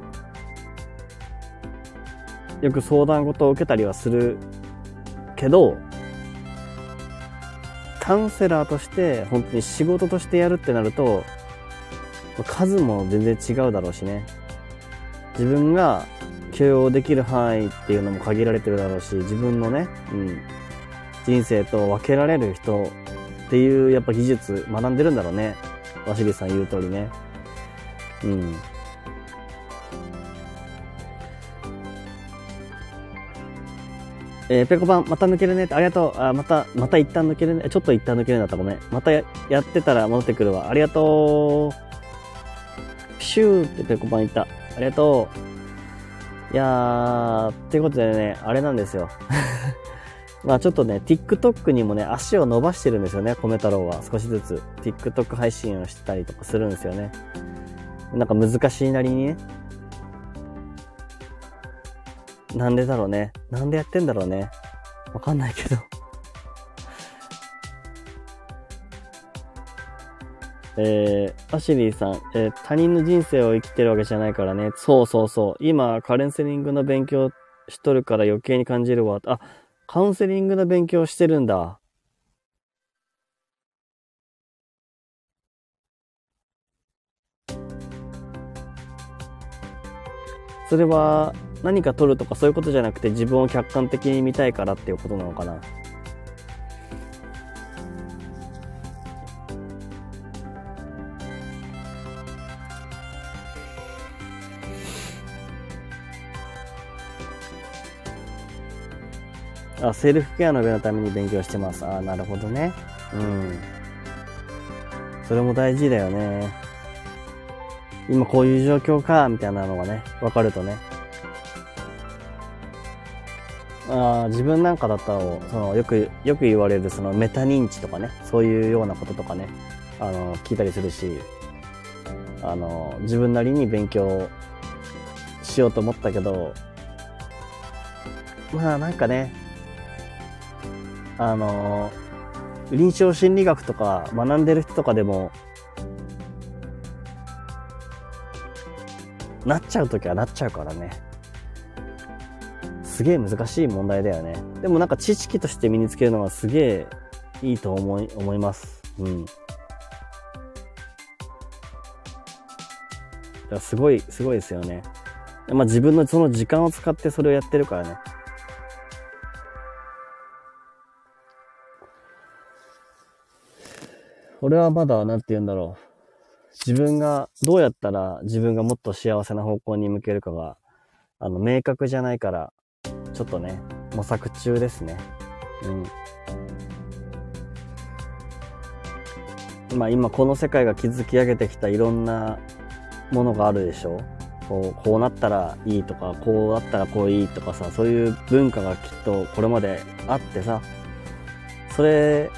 よく相談事を受けたりはするけど、カウンセラーとして本当に仕事としてやるってなると、数も全然違うだろうしね。自分が許容できる範囲っていうのも限られてるだろうし、自分のね、うん、人生と分けられる人っていうやっぱ技術学んでるんだろうね。ワシリさん言う通りね。うん。えー、ペコパン、また抜けるねって、ありがとう。あ、また、また一旦抜けるね。ちょっと一旦抜けるんだったらごめん。またややってたら戻ってくるわ。ありがとう。ピシューってペコパン言った。ありがとう。いやー、ってことでね、あれなんですよ。まあちょっとね、TikTok にもね、足を伸ばしてるんですよね、米太郎は。少しずつ。TikTok 配信をしたりとかするんですよね。なんか難しいなりにね。なんでだろうね。なんでやってんだろうね。わかんないけど。えー、アシリーさん、えー、他人の人生を生きてるわけじゃないからね。そうそうそう。今、カレンセリングの勉強しとるから余計に感じるわ。あ、カウンセリングの勉強してるんだ。それは何か取るとかそういうことじゃなくて自分を客観的に見たいからっていうことなのかな？あ、セルフケアの上のために勉強してます。あ、なるほどね。うん。それも大事だよね。今こういう状況か、みたいなのがね、わかるとね。あ自分なんかだったら、その、よく、よく言われる、その、メタ認知とかね、そういうようなこととかね、あの、聞いたりするし、あの、自分なりに勉強しようと思ったけど、まあなんかね、あの、臨床心理学とか学んでる人とかでも、なっちゃうときはなっちゃうからね。すげえ難しい問題だよね。でもなんか知識として身につけるのはすげえいいと思い、思います。うん。すごい、すごいですよね。まあ自分のその時間を使ってそれをやってるからね。俺はまだ、なんて言うんだろう。自分が、どうやったら自分がもっと幸せな方向に向けるかが、あの、明確じゃないから、ちょっとね、模索中ですね。うん。まあ今この世界が築き上げてきたいろんなものがあるでしょこう、こうなったらいいとか、こうなったらこういいとかさ、そういう文化がきっとこれまであってさ、それ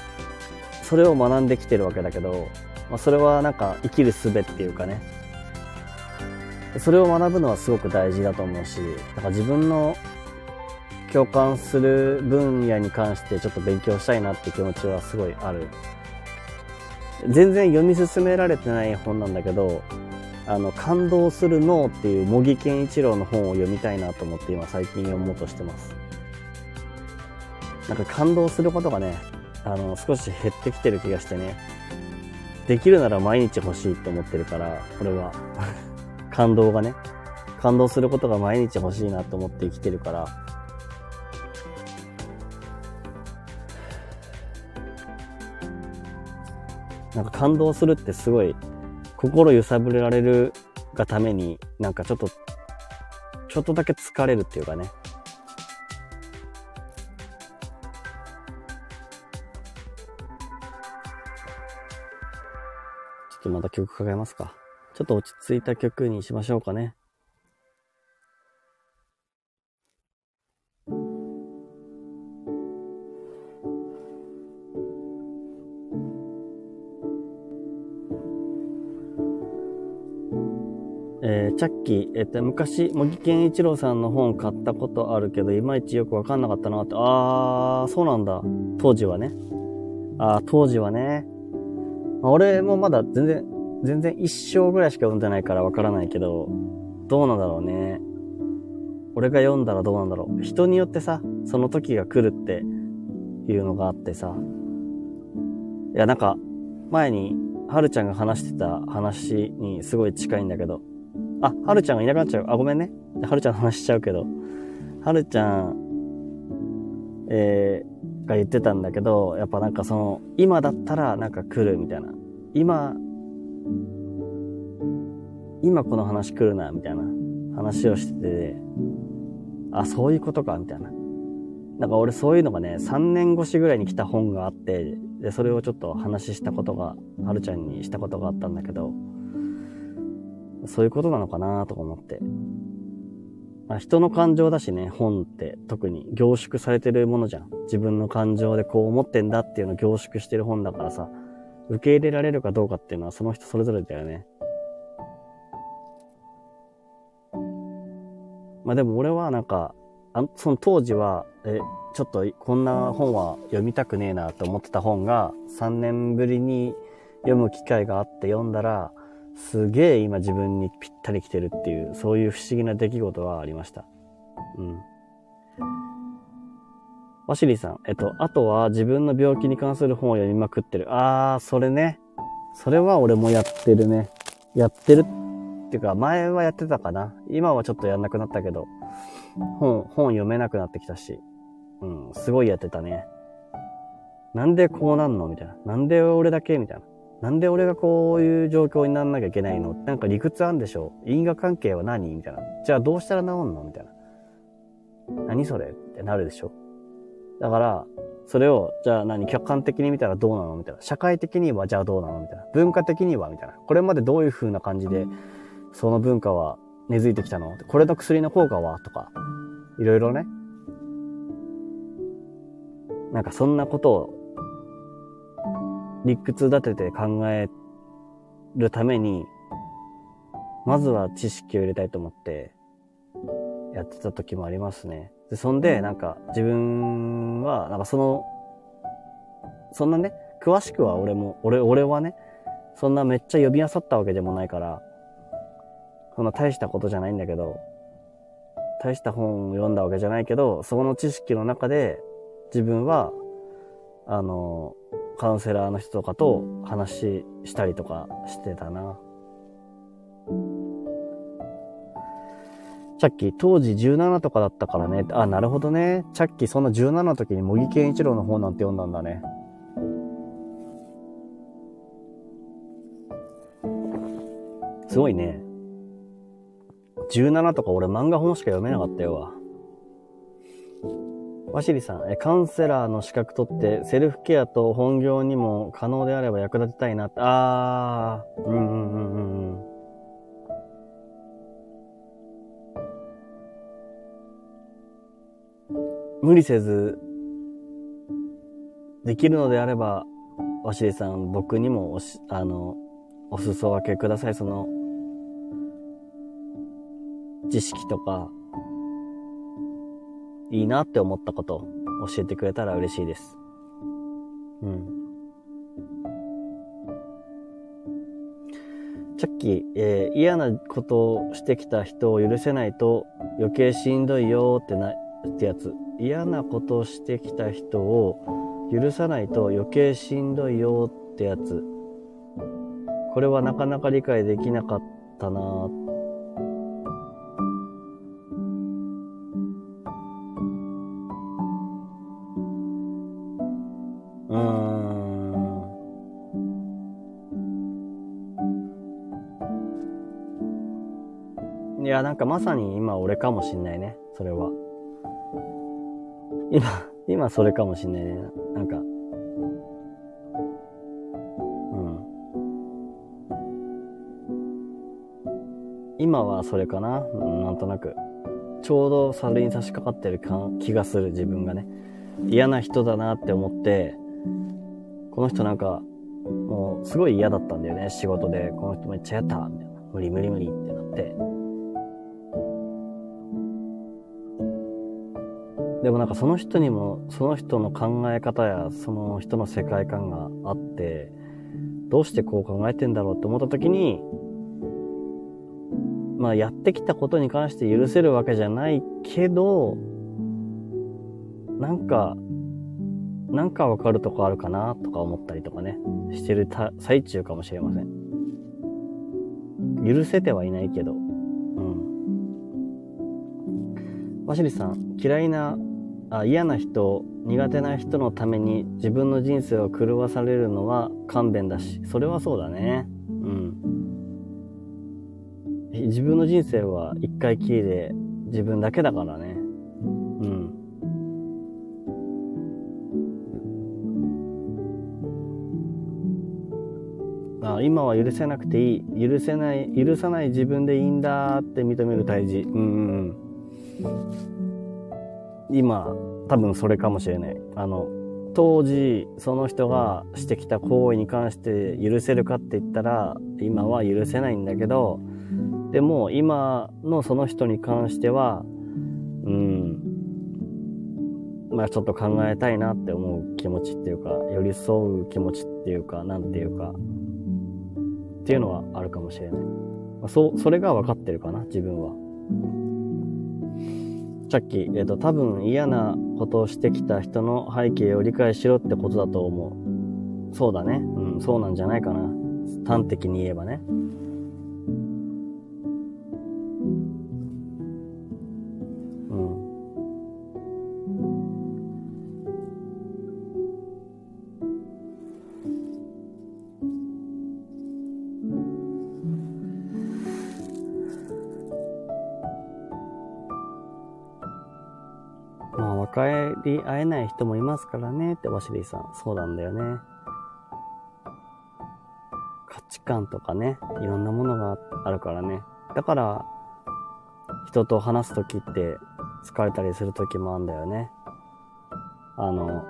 それを学んできてるわけだけど、まあ、それはなんか生きる術っていうかね、それを学ぶのはすごく大事だと思うし、だから自分の共感する分野に関してちょっと勉強したいなって気持ちはすごいある。全然読み進められてない本なんだけど、あの、感動する脳っていう茂木健一郎の本を読みたいなと思って今最近読もうとしてます。なんか感動することがね、あの、少し減ってきてる気がしてね。できるなら毎日欲しいって思ってるから、これは。感動がね。感動することが毎日欲しいなと思って生きてるから。なんか感動するってすごい、心揺さぶられるがために、なんかちょっと、ちょっとだけ疲れるっていうかね。ょっとまた曲かけますか。ちょっと落ち着いた曲にしましょうかね。えー、チャッキー、えっ、と、昔、茂木健一郎さんの本買ったことあるけど、いまいちよくわかんなかったなって。あー、そうなんだ。当時はね。あー、当時はね。俺もまだ全然、全然一生ぐらいしか読んでないからわからないけど、どうなんだろうね。俺が読んだらどうなんだろう。人によってさ、その時が来るっていうのがあってさ。いや、なんか、前に、はるちゃんが話してた話にすごい近いんだけど。あ、はるちゃんがいなくなっちゃう。あ、ごめんね。はるちゃんの話しちゃうけど。はるちゃん、えー、が言ってたんだけど、やっぱなんかその、今だったらなんか来るみたいな。今、今この話来るな、みたいな話をしてて、あ、そういうことか、みたいな。なんか俺そういうのがね、3年越しぐらいに来た本があって、で、それをちょっと話したことが、はるちゃんにしたことがあったんだけど、そういうことなのかなとか思って。まあ、人の感情だしね、本って特に凝縮されてるものじゃん。自分の感情でこう思ってんだっていうのを凝縮してる本だからさ、受け入れられるかどうかっていうのはその人それぞれだよね。まあでも俺はなんか、あその当時は、え、ちょっとこんな本は読みたくねえなと思ってた本が3年ぶりに読む機会があって読んだら、すげえ今自分にぴったり来てるっていう、そういう不思議な出来事はありました。うん。ワシリーさん、えっと、あとは自分の病気に関する本を読みまくってる。あー、それね。それは俺もやってるね。やってるっていうか、前はやってたかな。今はちょっとやんなくなったけど、本、本読めなくなってきたし、うん、すごいやってたね。なんでこうなんの？みたいな。なんで俺だけ？みたいな。なんで俺がこういう状況にならなきゃいけないの？なんか理屈あんでしょ？因果関係は何？みたいな。じゃあどうしたら治んの？みたいな。何それ？ってなるでしょ？だから、それを、じゃあ何？客観的に見たらどうなの？みたいな。社会的にはじゃあどうなの？みたいな。文化的には？みたいな。これまでどういう風な感じで、その文化は根付いてきたの？これの薬の効果は？とか、いろいろね。なんかそんなことを理屈立てて考えるために、まずは知識を入れたいと思ってやってた時もありますね。で、そんで、なんか自分は、なんかその、そんなね、詳しくは俺も、俺、俺はね、そんなめっちゃ呼び漁ったわけでもないから、そんな大したことじゃないんだけど、大した本を読んだわけじゃないけど、そこの知識の中で自分は、あの、カウンセラーの人とかと話したりとかしてたな。チャッキー、当時17とかだったからね。あ、なるほどね。チャッキー、そんな17の時に茂木健一郎の本なんて読んだんだね。すごいね。17とか俺漫画本しか読めなかったよわ。ワシリさん、え、カウンセラーの資格取って、セルフケアと本業にも可能であれば役立てたいなって、あー、うんうんうんうんうん。無理せず、できるのであれば、ワシリさん、僕にもおし、あの、お裾分けください。その、知識とか、いいなって思ったことを教えてくれたら嬉しいです。うん。さっき、えー、嫌なことをしてきた人を許せないと余計しんどいよってな、ってやつ。嫌なことをしてきた人を許さないと余計しんどいよってやつ。これはなかなか理解できなかったないや、なんかまさに今俺かもしんないね。それは。今、今それかもしんないね。なんか。うん。今はそれかな。なんとなく。ちょうどそれに差し掛かってる気がする自分がね。嫌な人だなって思って、この人なんか、もうすごい嫌だったんだよね、仕事で。この人めっちゃやったみたいな。無理無理無理ってなって。でもなんかその人にもその人の考え方やその人の世界観があってどうしてこう考えてんだろうって思った時にまあやってきたことに関して許せるわけじゃないけど、なんか、なんかわかるとこあるかなとか思ったりとかね、してる最中かもしれません。許せてはいないけど、うん。ワシリさん、嫌いな、あ嫌な人、苦手な人のために自分の人生を狂わされるのは勘弁だし、それはそうだね。うん。自分の人生は一回きりで自分だけだからね。うん。あ今は許せなくていい。許せない、許さない自分でいいんだって認める大事。うん、うん。今、多分それかもしれない。あの、当時、その人がしてきた行為に関して許せるかって言ったら、今は許せないんだけど、でも今のその人に関しては、うん、まあちょっと考えたいなって思う気持ちっていうか、寄り添う気持ちっていうか、なんていうか、っていうのはあるかもしれない。まあ、そ、それが分かってるかな、自分は。さっき、えっ、ー、と、多分嫌なことをしてきた人の背景を理解しろってことだと思う。そうだね。うん、そうなんじゃないかな。端的に言えばね。り合えない人もいますからねってワシリーさん。そうなんだよね。価値観とかね、いろんなものがあるからね。だから、人と話す時って疲れたりする時もあるんだよね。あの、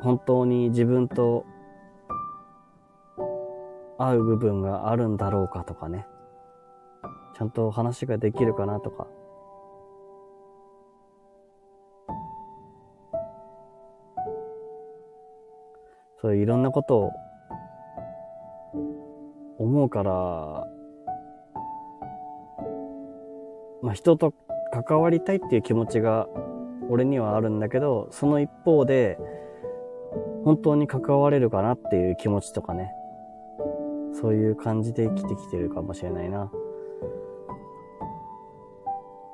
本当に自分と合う部分があるんだろうかとかね。ちゃんと話ができるかなとか。そういういろんなことを思うから、まあ人と関わりたいっていう気持ちが俺にはあるんだけど、その一方で、本当に関われるかなっていう気持ちとかね、そういう感じで生きてきてるかもしれないな。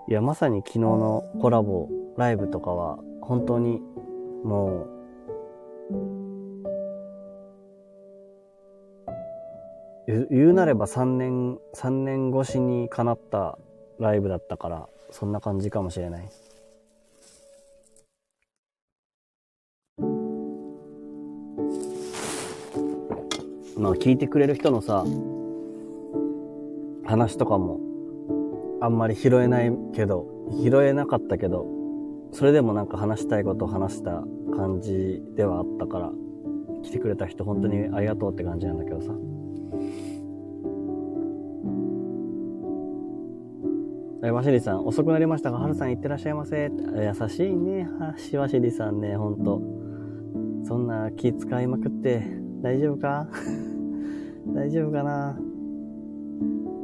いや、まさに昨日のコラボ、ライブとかは、本当にもう、言うなれば3年、3年越しに叶ったライブだったから、そんな感じかもしれない。まあ聞いてくれる人のさ、話とかも、あんまり拾えないけど、拾えなかったけど、それでもなんか話したいことを話した感じではあったから、来てくれた人本当にありがとうって感じなんだけどさ。わしりさん、遅くなりましたが、はるさん行ってらっしゃいませ。優しいね、はしわしりさんね、ほんと。そんな気使いまくって、大丈夫か？大丈夫かな？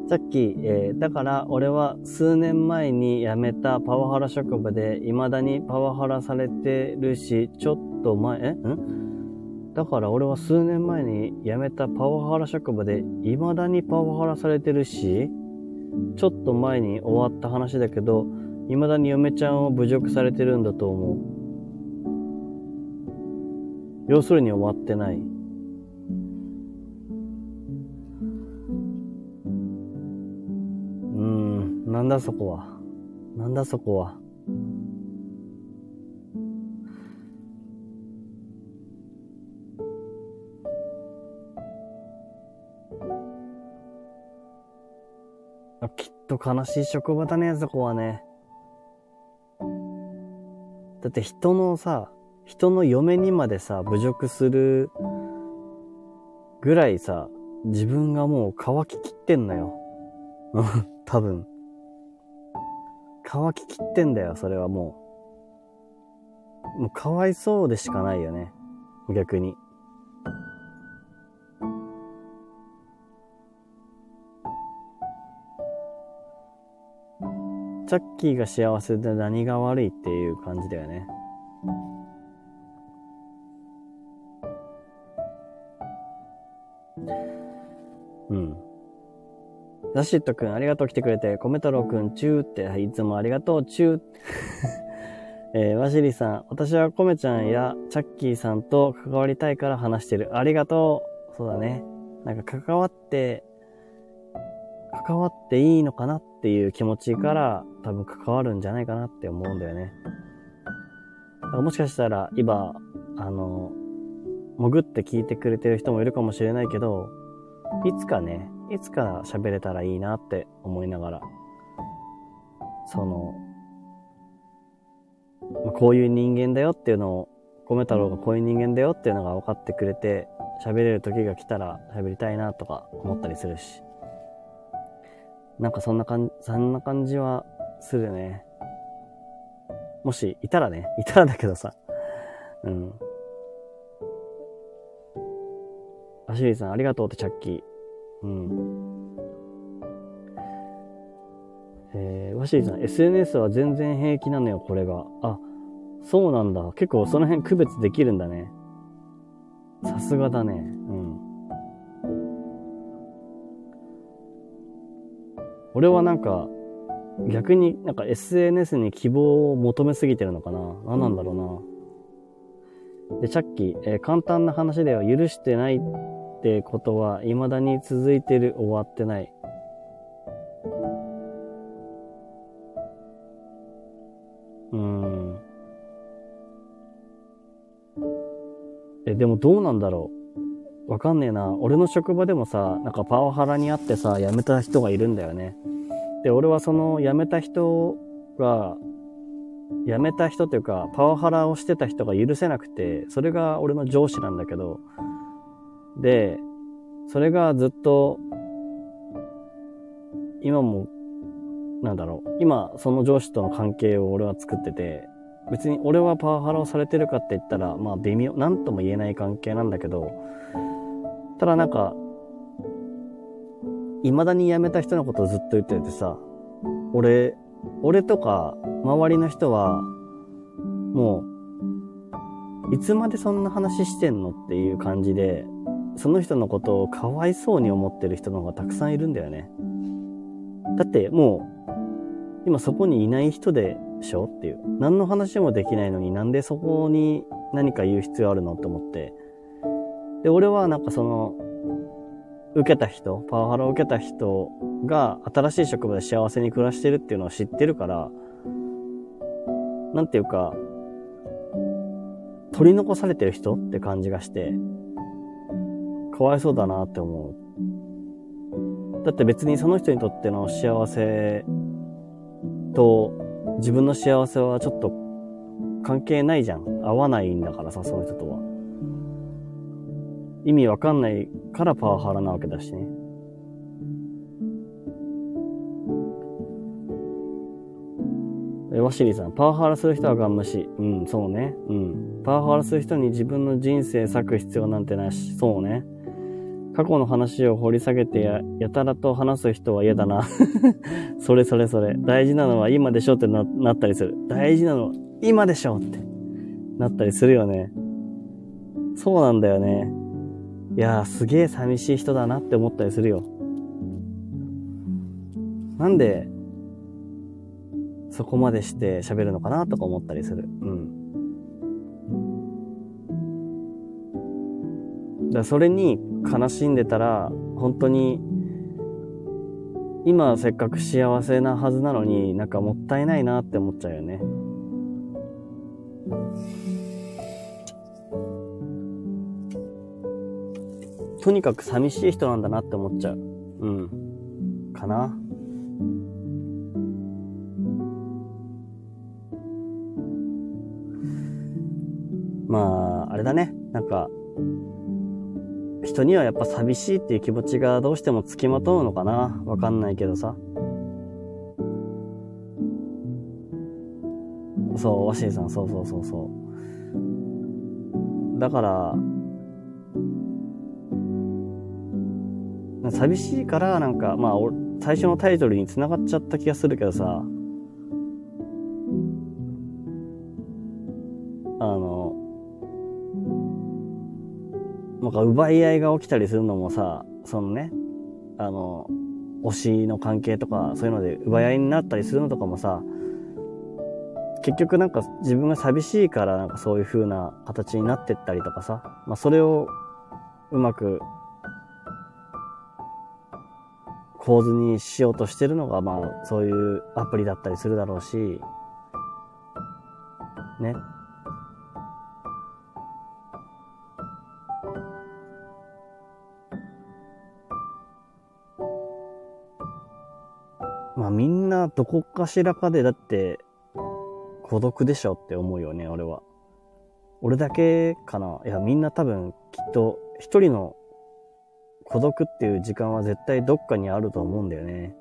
さっき、えー、だから俺は数年前に辞めたパワハラ職場で未だにパワハラされてるし、ちょっと前、え？ん？だから俺は数年前に辞めたパワハラ職場で未だにパワハラされてるし、ちょっと前に終わった話だけど、未だに嫁ちゃんを侮辱されてるんだと思う。要するに終わってない。うん、なんだそこは。なんだそこは。きっと悲しい職場だね、そこはね。だって人のさ、人の嫁にまでさ、侮辱するぐらいさ、自分がもう乾ききってんのよ。多分。乾ききってんだよ、それはもう。もうかわいそうでしかないよね。逆に。チャッキーが幸せで何が悪いっていう感じだよね。うん。ザシットくん、ありがとう来てくれて、コメ太郎くん、チューって、いつもありがとう、チュー。えー、ワシリさん、私はコメちゃんやチャッキーさんと関わりたいから話してる。ありがとう。そうだね。なんか関わって、関わっていいのかなっていう気持ちから多分関わるんじゃないかなって思うんだよね。だからもしかしたら今、あの、潜って聞いてくれてる人もいるかもしれないけど、いつかね、いつか喋れたらいいなって思いながら、その、まあ、こういう人間だよっていうのを、米太郎がこういう人間だよっていうのが分かってくれて、喋れる時が来たら喋りたいなとか思ったりするし。なんかそんな感じ、そんな感じはするね。もし、いたらね、いたらだけどさ。うん。アシュリーさん、ありがとうってチャッキー。うん。えー、ワシリーさん、SNS は全然平気なのよ、これが。あ、そうなんだ。結構その辺区別できるんだね。さすがだね。うん。俺はなんか、逆になんか SNS に希望を求めすぎてるのかな何なんだろうな。で、チャッキー、えー、簡単な話では許してないってことは未だに続いてる、終わってない。うん。え、でもどうなんだろう。わかんねえな。俺の職場でもさ、なんかパワハラにあってさ、辞めた人がいるんだよね。で、俺はその辞めた人が、辞めた人というか、パワハラをしてた人が許せなくて、それが俺の上司なんだけど、で、それがずっと、今もなんだろう。今、その上司との関係を俺は作ってて、別に俺はパワハラをされてるかって言ったら、まあ微妙、なんとも言えない関係なんだけど、ただなんか、未だに辞めた人のことをずっと言っててさ、俺、俺とか周りの人は、もう、いつまでそんな話してんのっていう感じで、その人のことをかわいそうに思ってる人の方がたくさんいるんだよね。だってもう、今そこにいない人でしょっていう。何の話もできないのになんでそこに何か言う必要あるのって思って。で、俺はなんかその、受けた人、パワハラを受けた人が新しい職場で幸せに暮らしてるっていうのを知ってるから、なんていうか、取り残されてる人って感じがして、かわいそうだなって思う。だって別にその人にとっての幸せと自分の幸せはちょっと関係ないじゃん。合わないんだからさ、その人とは。意味わかんないからパワハラなわけだしね。え、ワシリーさん、パワハラする人はガン無視。うん、そうね。うん。パワハラする人に自分の人生割く必要なんてないし、そうね。過去の話を掘り下げてや、やたらと話す人は嫌だな。それそれそれ。大事なのは今でしょってななったりする。大事なのは今でしょってなったりするよね。そうなんだよね。いやすげえ寂しい人だなって思ったりするよ。なんで、そこまでして喋るのかなとか思ったりする。うん。だそれに悲しんでたら、本当に、今せっかく幸せなはずなのになんかもったいないなって思っちゃうよね。とにかく寂しい人なんだなって思っちゃう。うん。かな。まあ、あれだね。なんか、人にはやっぱ寂しいっていう気持ちがどうしてもつきまとうのかなわかんないけどさ。そう、ワシーさん、そうそうそうそう。だから、寂しいから、なんか、まあ、最初のタイトルに繋がっちゃった気がするけどさ、あの、なんか奪い合いが起きたりするのもさ、そのね、あの、推しの関係とか、そういうので奪い合いになったりするのとかもさ、結局なんか自分が寂しいからなんかそういう風な形になってったりとかさ、まあそれをうまく構図にしようとしてるのがまあそういうアプリだったりするだろうし、ね。まあみんなどこかしらかでだって孤独でしょって思うよね、俺は。俺だけかないや、みんな多分きっと一人の孤独っていう時間は絶対どっかにあると思うんだよね。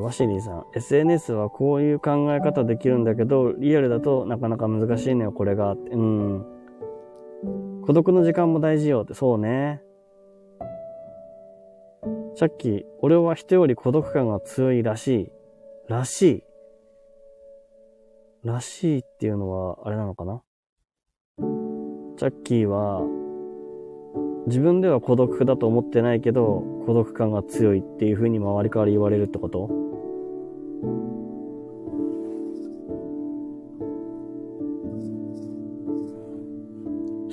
ワシリーさん、SNS はこういう考え方できるんだけど、リアルだとなかなか難しいのよ、これが。うん。孤独の時間も大事よって、そうね。さっき、俺は人より孤独感が強いらしい。らしい。らしいっていうのは、あれなのかな？チャッキーは、自分では孤独だと思ってないけど、孤独感が強いっていう風に周りから言われるってこと？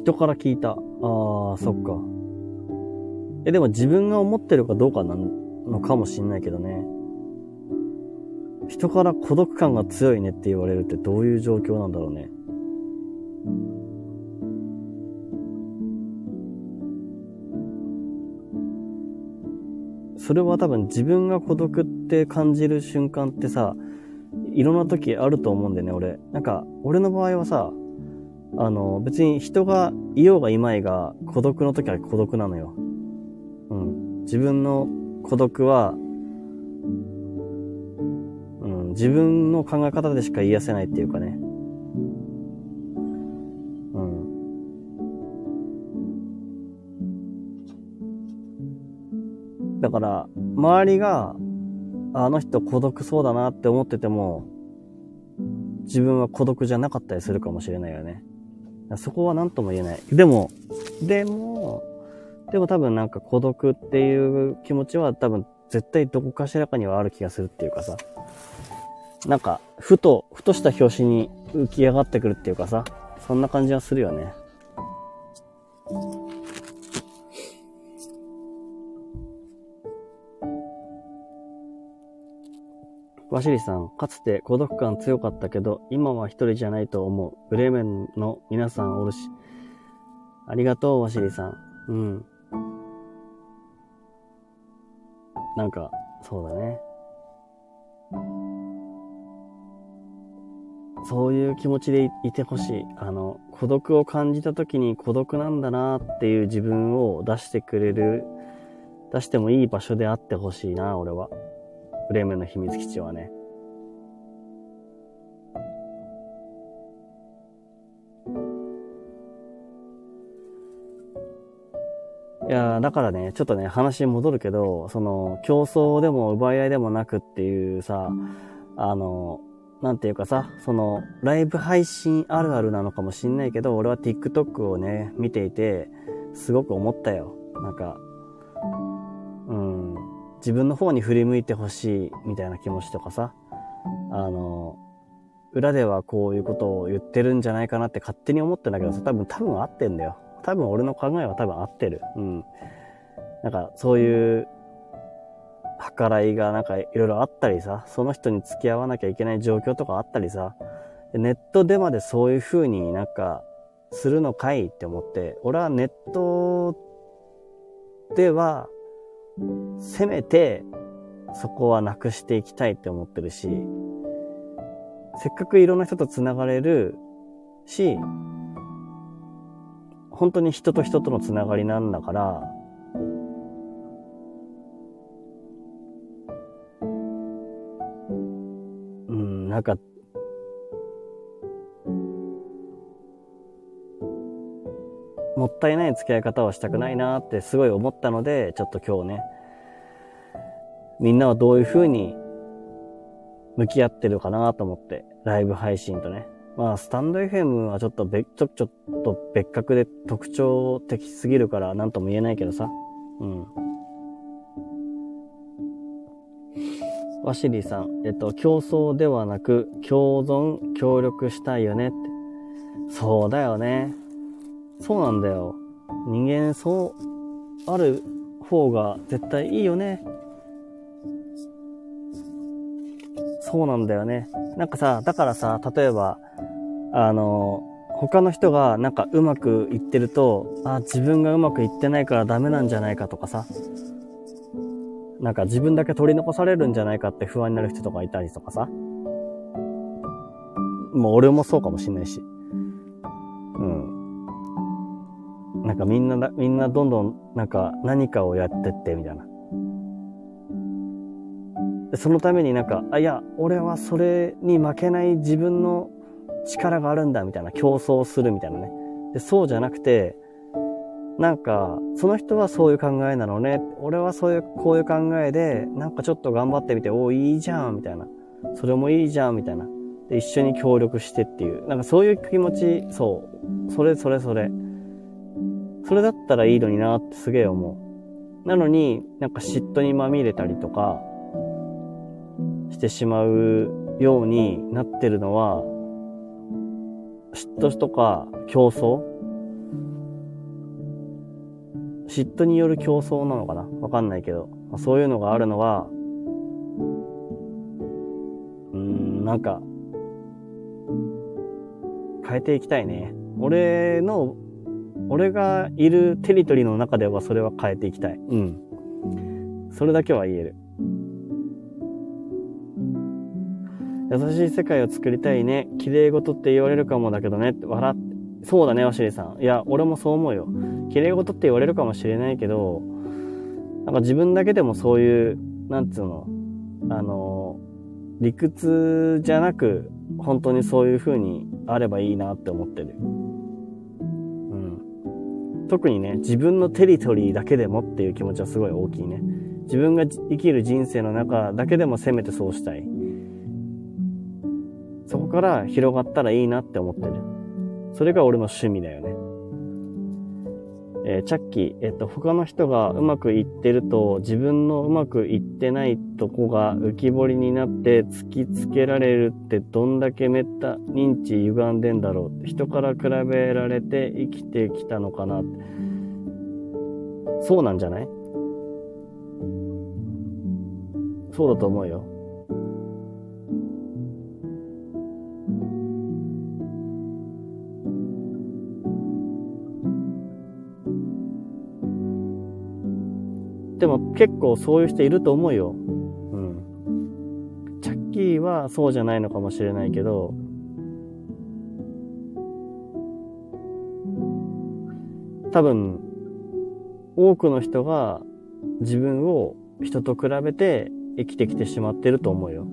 人から聞いた。ああ、そっか。え、でも自分が思ってるかどうかなのかもしんないけどね。人から孤独感が強いねって言われるってどういう状況なんだろうね。それは多分自分が孤独って感じる瞬間ってさ、いろんな時あると思うんだよね、俺。なんか、俺の場合はさ、あの、別に人がいようがいまいが孤独の時は孤独なのよ。うん。自分の孤独は、うん、自分の考え方でしか言い出せないっていうかね。うんだから、周りが、あの人孤独そうだなって思ってても、自分は孤独じゃなかったりするかもしれないよね。そこは何とも言えない。でも、でも、でも多分なんか孤独っていう気持ちは多分絶対どこかしらかにはある気がするっていうかさ。なんか、ふと、ふとした表紙に浮き上がってくるっていうかさ、そんな感じはするよね。ワシリさん、かつて孤独感強かったけど、今は一人じゃないと思う。ブレーメンの皆さんおるし。ありがとう、ワシリさん。うん。なんか、そうだね。そういう気持ちでいてほしい。あの、孤独を感じた時に孤独なんだなっていう自分を出してくれる、出してもいい場所であってほしいな、俺は。ブレーメンの秘密基地はね。いやだからね、ちょっとね、話に戻るけど、その、競争でも奪い合いでもなくっていうさ、あの、なんていうかさ、その、ライブ配信あるあるなのかもしんないけど、俺は TikTok をね、見ていて、すごく思ったよ。なんか、自分の方に振り向いてほしいみたいな気持ちとかさ、あの、裏ではこういうことを言ってるんじゃないかなって勝手に思ってんだけどさ、多分、多分合ってんだよ。多分俺の考えは多分合ってる。うん。なんか、そういう、計らいがなんかいろいろあったりさ、その人に付き合わなきゃいけない状況とかあったりさ、ネットでまでそういう風になんか、するのかいって思って、俺はネットでは、せめて、そこはなくしていきたいって思ってるし、せっかくいろんな人と繋がれるし、本当に人と人との繋がりなんだから、うん、なんか、もったいない付き合い方はしたくないなってすごい思ったので、ちょっと今日ね、みんなはどういう風に向き合ってるかなと思って、ライブ配信とね。まあ、スタンド FM はちょっと別、ちょ、ちょっと別格で特徴的すぎるから何とも言えないけどさ。うん。ワシリーさん、えっと、競争ではなく、共存、協力したいよねって。そうだよね。そうなんだよ。人間、そう、ある方が絶対いいよね。そうなんだよね。なんかさ、だからさ、例えば、あの、他の人がなんかうまくいってると、あ、自分がうまくいってないからダメなんじゃないかとかさ、なんか自分だけ取り残されるんじゃないかって不安になる人とかいたりとかさ。もう俺もそうかもしんないし。なんかみんな、みんなどんどんなんか何かをやってってみたいな。そのためになんか、あ、いや、俺はそれに負けない自分の力があるんだみたいな競争するみたいなね。でそうじゃなくて、なんか、その人はそういう考えなのね。俺はそういう、こういう考えで、なんかちょっと頑張ってみて、おいいじゃん、みたいな。それもいいじゃん、みたいな。で、一緒に協力してっていう。なんかそういう気持ち、そう。それそれそれ。それだったらいいのになってすげえ思う。なのに、なんか嫉妬にまみれたりとか、してしまうようになってるのは、嫉妬とか競争？嫉妬による競争なのかな？わかんないけど、まあ、そういうのがあるのは、うーん、なんか、変えていきたいね。俺の、俺がいるテリトリーの中ではそれは変えていきたい。うん。それだけは言える。優しい世界を作りたいね。綺麗事って言われるかもだけどね。笑って。そうだね、ワシリさん。いや、俺もそう思うよ。綺麗事って言われるかもしれないけど、なんか自分だけでもそういう、なんつうの、あの、理屈じゃなく、本当にそういう風にあればいいなって思ってる。特にね、自分のテリトリーだけでもっていう気持ちはすごい大きいね。自分が生きる人生の中だけでもせめてそうしたい。そこから広がったらいいなって思ってる。それが俺の趣味だよね。えー、チャッキー、えっ、と、他の人がうまくいってると、自分のうまくいってないとこが浮き彫りになって突きつけられるってどんだけめった認知歪んでんだろうって人から比べられて生きてきたのかなそうなんじゃない？そうだと思うよ。でも結構そういう人いると思うよ。うん。チャッキーはそうじゃないのかもしれないけど、多分、多くの人が自分を人と比べて生きてきてしまってると思うよ。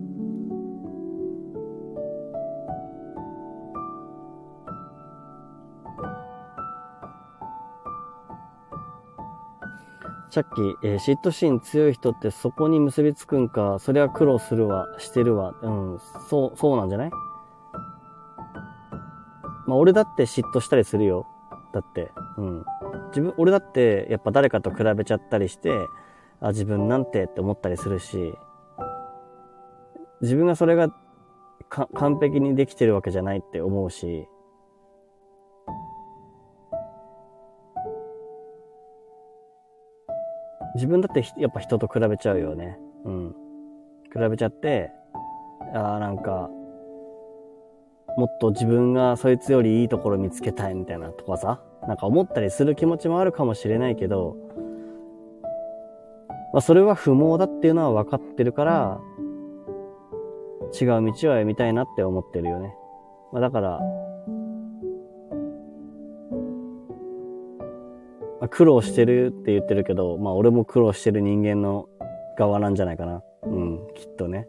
さっき、えー、嫉妬心強い人ってそこに結びつくんか、それは苦労するわ、してるわ。うん、そう、そうなんじゃない？まあ、俺だって嫉妬したりするよ。だって、うん。自分、俺だって、やっぱ誰かと比べちゃったりして、あ、自分なんてって思ったりするし、自分がそれが完璧にできてるわけじゃないって思うし、自分だってやっぱ人と比べちゃうよね。うん。比べちゃって、ああ、なんか、もっと自分がそいつよりいいところ見つけたいみたいなとかさ、なんか思ったりする気持ちもあるかもしれないけど、まあそれは不毛だっていうのは分かってるから、違う道を歩みたいなって思ってるよね。まあだから、苦労してるって言ってるけど、まあ俺も苦労してる人間の側なんじゃないかな。うん、きっとね。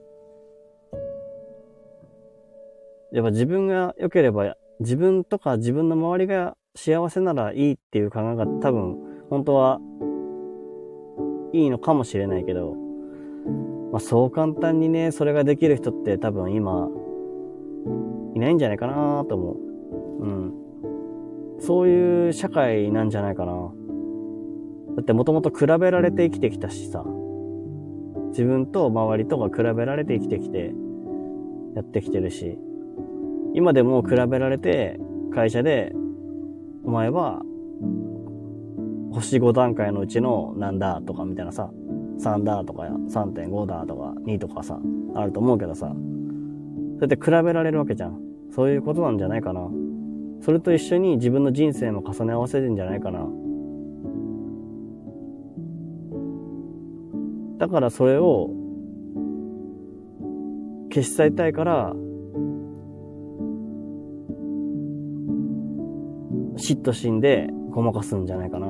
やっぱ自分が良ければ、自分とか自分の周りが幸せならいいっていう考えが多分、本当はいいのかもしれないけど、まあそう簡単にね、それができる人って多分今、いないんじゃないかなと思う。うん。そういう社会なんじゃないかな。だってもともと比べられて生きてきたしさ。自分と周りとか比べられて生きてきて、やってきてるし。今でも比べられて、会社で、お前は、星5段階のうちの何だとかみたいなさ、3だとか3.5だとか2とかさ、あると思うけどさ、そうやって比べられるわけじゃん。そういうことなんじゃないかな。それと一緒に自分の人生も重ね合わせるんじゃないかな。だからそれを消し去りたいから嫉妬心でごまかすんじゃないかな。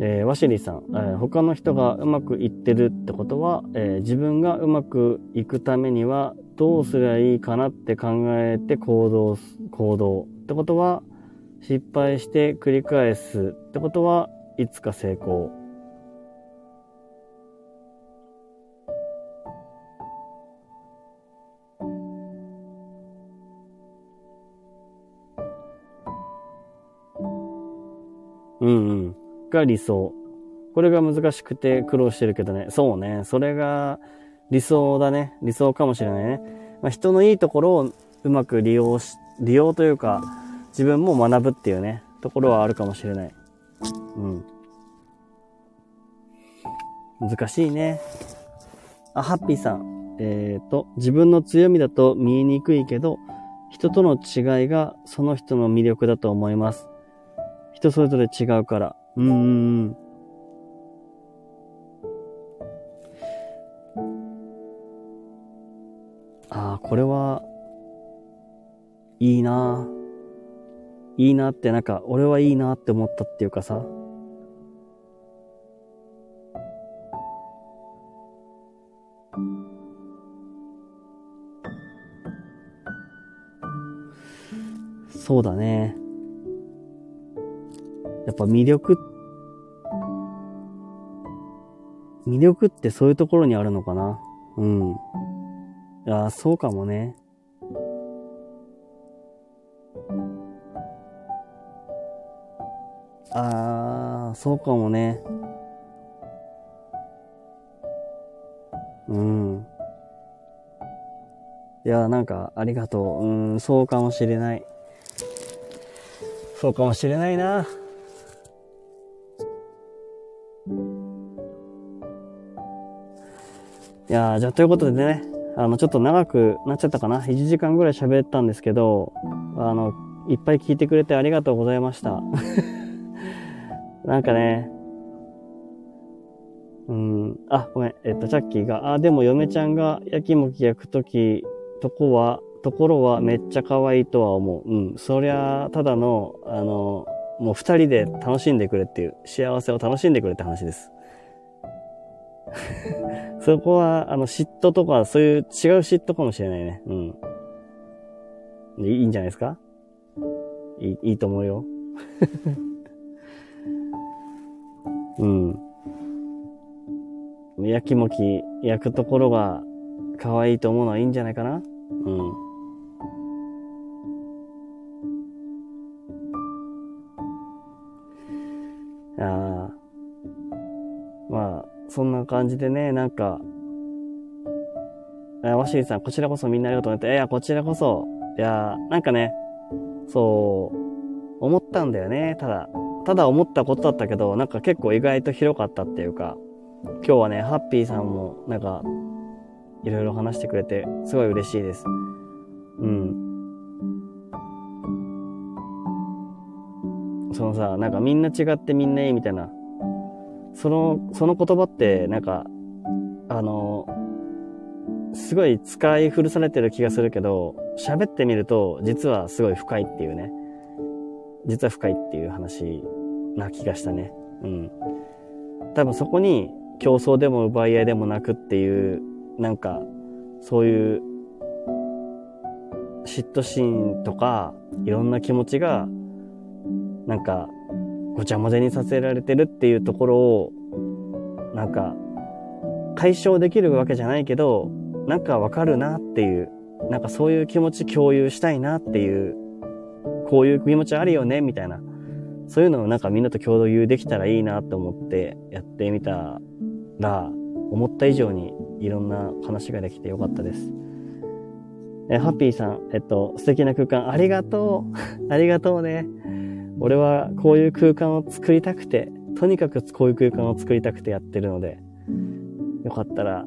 えー、ワシリーさん、えー、他の人がうまくいってるってことは、えー、自分がうまくいくためにはどうすりゃいいかなって考えて行動、行動ってことは、失敗して繰り返すってことはいつか成功。うんうん。が理想。これが難しくて苦労してるけどね。そうね。それが理想だね。理想かもしれないね。まあ、人のいいところをうまく利用し、利用というか、自分も学ぶっていうね、ところはあるかもしれない。うん。難しいね。あ、ハッピーさん。えっ、ー、と、自分の強みだと見えにくいけど、人との違いがその人の魅力だと思います。人それぞれ違うから。うーん。ああ、これは、いいないいなってなんか、俺はいいなって思ったっていうかさ。そうだね。やっぱ魅力、魅力ってそういうところにあるのかな。うん。いや、そうかもね。ああ、そうかもね。うん。いや、なんか、ありがとう。うん、そうかもしれない。そうかもしれないな。いやじゃあということでね、あの、ちょっと長くなっちゃったかな。1時間ぐらい喋ったんですけど、あの、いっぱい聞いてくれてありがとうございました。なんかね、うん、あ、ごめん、えっと、チャッキーが、あ、でも嫁ちゃんが焼きもき焼くとき、とこは、ところはめっちゃ可愛いとは思う。うん、そりゃ、ただの、あの、もう二人で楽しんでくれっていう、幸せを楽しんでくれって話です。そこは、あの、嫉妬とか、そういう違う嫉妬かもしれないね。うん。いいんじゃないですか？いい、いいと思うよ。うん。焼きもき、焼くところが可愛いと思うのはいいんじゃないかな？うん。ああ。まあ、そんな感じでね、なんか、ワシリさん、こちらこそみんなありがとうねって、いや、こちらこそ、いや、なんかね、そう、思ったんだよね、ただ。ただ思ったことだったけど、なんか結構意外と広かったっていうか、今日はね、ハッピーさんもなんか、いろいろ話してくれて、すごい嬉しいです。うん。そのさ、なんかみんな違ってみんないいみたいな、その、その言葉って、なんか、あの、すごい使い古されてる気がするけど、喋ってみると、実はすごい深いっていうね。実は深いっていう話な気がしたね。うん。多分そこに競争でも奪い合いでもなくっていう、なんか、そういう嫉妬心とか、いろんな気持ちが、なんか、ごちゃ混ぜにさせられてるっていうところを、なんか、解消できるわけじゃないけど、なんかわかるなっていう、なんかそういう気持ち共有したいなっていう、こういう気持ちあるよね、みたいな。そういうのをなんかみんなと共有できたらいいなと思ってやってみたら、思った以上にいろんな話ができてよかったです。え、ハッピーさん、えっと、素敵な空間ありがとう。ありがとうね。俺はこういう空間を作りたくて、とにかくこういう空間を作りたくてやってるので、よかったら、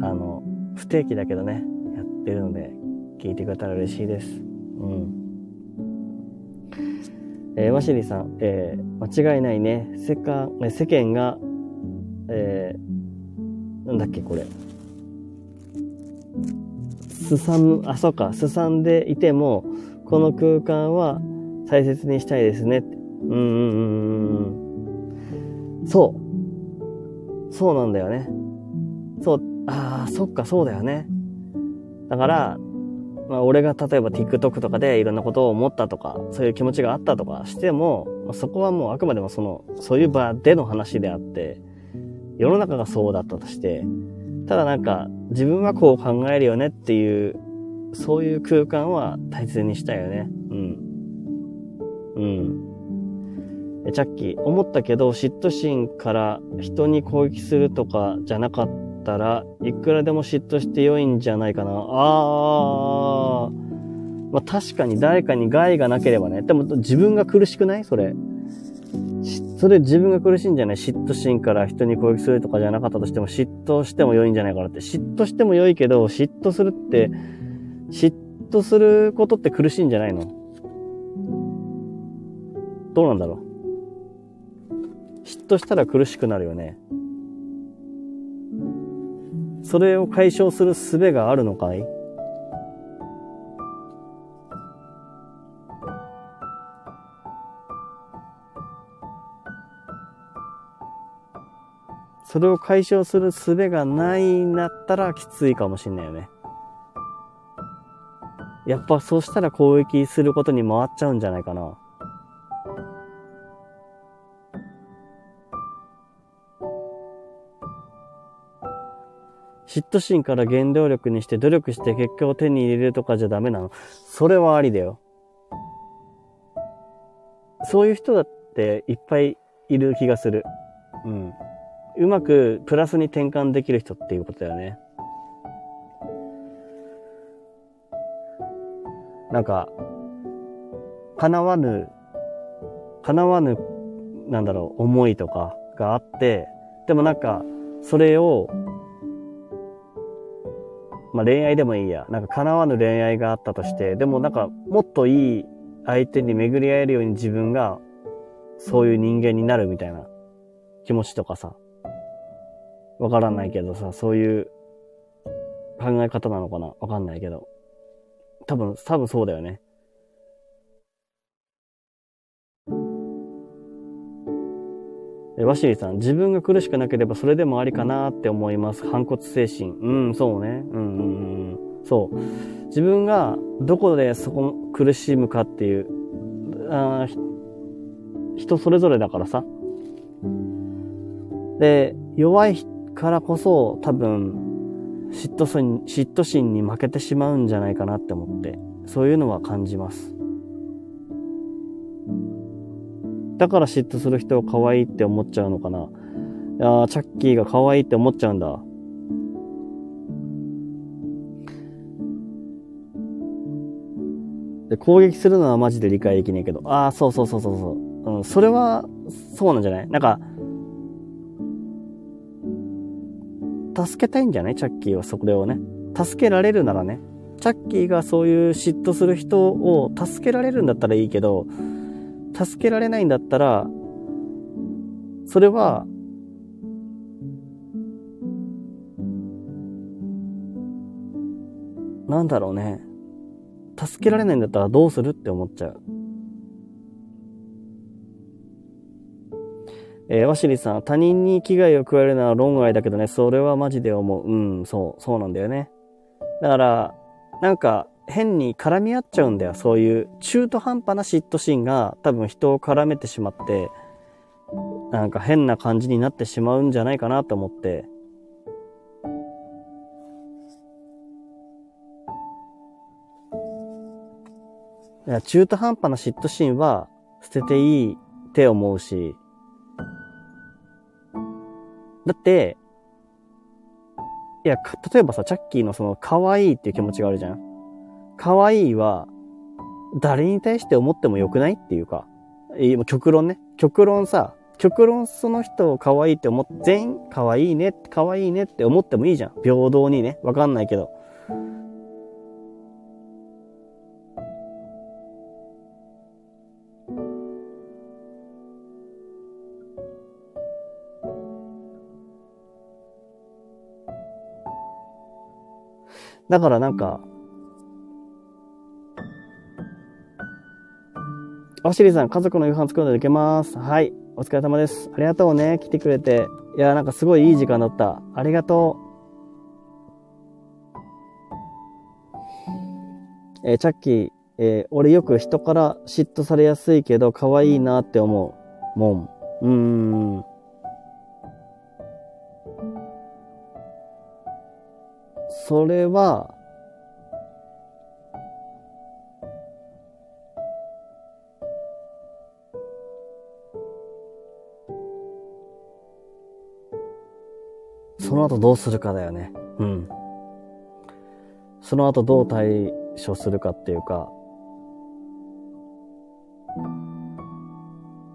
あの、不定期だけどね、やってるので、聞いてくれたら嬉しいです。うん。えー、ワシリさん、えー、間違いないね。世間、世間が、えー、なんだっけ、これ。すさむ、あ、そうか、すさんでいても、この空間は大切にしたいですね。うんうんうんうん。そう。そうなんだよね。そう、ああ、そっか、そうだよね。だから、まあ、俺が例えば TikTok とかでいろんなことを思ったとか、そういう気持ちがあったとかしても、まあ、そこはもうあくまでもその、そういう場での話であって、世の中がそうだったとして、ただなんか、自分はこう考えるよねっていう、そういう空間は大切にしたいよね。うん。うん。チャッキー、思ったけど嫉妬心から人に攻撃するとかじゃなかったらいくらでも嫉妬して良いんじゃないかな。あー。まあ確かに誰かに害がなければね。でも自分が苦しくない？それ。それ自分が苦しいんじゃない？嫉妬心から人に攻撃するとかじゃなかったとしても嫉妬しても良いんじゃないかなって。嫉妬しても良いけど、嫉妬するって、嫉妬することって苦しいんじゃないの？どうなんだろう。嫉妬したら苦しくなるよね。それを解消する術があるのかい？それを解消する術がないんだったらきついかもしんないよね。やっぱそうしたら攻撃することに回っちゃうんじゃないかな。嫉妬心から原動力にして努力して結果を手に入れるとかじゃダメなの？それはありだよ。そういう人だっていっぱいいる気がする。うん。うまくプラスに転換できる人っていうことだよね。なんか、叶わぬ、叶わぬ、なんだろう、思いとかがあって、でもなんか、それをまあ、恋愛でもいいや。なんか叶わぬ恋愛があったとして、でもなんかもっといい相手に巡り合えるように自分がそういう人間になるみたいな気持ちとかさ、わからないけどさ、そういう考え方なのかなわかんないけど。多分、多分そうだよね。ワシリさん、自分が苦しくなければそれでもありかなって思います。反骨精神。うん、そうね。うん、うん、うん。そう。自分がどこでそこ苦しむかっていう、あ人それぞれだからさ。で、弱いからこそ多分、嫉妬心、嫉妬心に負けてしまうんじゃないかなって思って、そういうのは感じます。だから嫉妬する人は可愛いって思っちゃうのかな。いや、チャッキーが可愛いって思っちゃうんだ。で、攻撃するのはマジで理解できねえけど。ああ、そうそうそうそうそう。うん、それは、そうなんじゃない？なんか、助けたいんじゃない？チャッキーはそれをね。助けられるならね。チャッキーがそういう嫉妬する人を助けられるんだったらいいけど、助けられないんだったら、それは、なんだろうね。助けられないんだったらどうするって思っちゃう。えー、ワシリさん、他人に危害を加えるのは論外だけどね、それはマジで思う。うん、そう、そうなんだよね。だから、なんか、変に絡み合っちゃうんだよ。そういう中途半端な嫉妬心が多分人を絡めてしまって、なんか変な感じになってしまうんじゃないかなと思って。いや中途半端な嫉妬心は捨てていいって思うし、だって、いや、例えばさ、チャッキーのその可愛いっていう気持ちがあるじゃん。可愛いは、誰に対して思ってもよくないっていうか、え、も極論ね。極論さ、極論その人を可愛いって思って、全員可愛いね、可愛いねって思ってもいいじゃん。平等にね。わかんないけど。だからなんか、ワシリさん、家族の夕飯作るのでいけます。はい。お疲れ様です。ありがとうね。来てくれて。いや、なんかすごいいい時間だった。ありがとう。えー、チャッキー、えー、俺よく人から嫉妬されやすいけど、可愛いなって思う。もん。うーん。それは、その後どうするかだよね。うん。その後どう対処するかっていうか、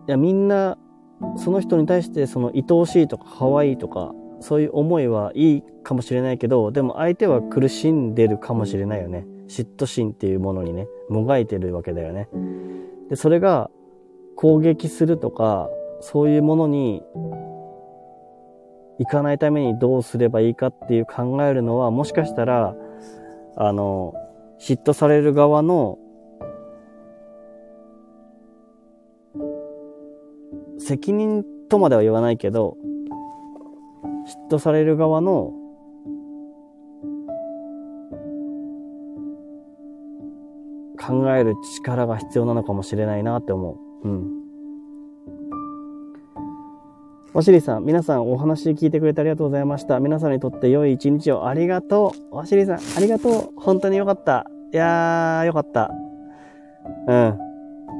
いや、みんな、その人に対してその愛おしいとか可愛いとか、そういう思いはいいかもしれないけど、でも相手は苦しんでるかもしれないよね。嫉妬心っていうものにね、もがいてるわけだよね。で、それが攻撃するとか、そういうものに行かないためにどうすればいいかっていう考えるのは、もしかしたら、あの、嫉妬される側の責任とまでは言わないけど、嫉妬される側の考える力が必要なのかもしれないなって思う。うん。わしりさん、皆さんお話聞いてくれてありがとうございました。皆さんにとって良い一日をありがとう。わしりさん、ありがとう。本当によかった。いやー、よかった。うん。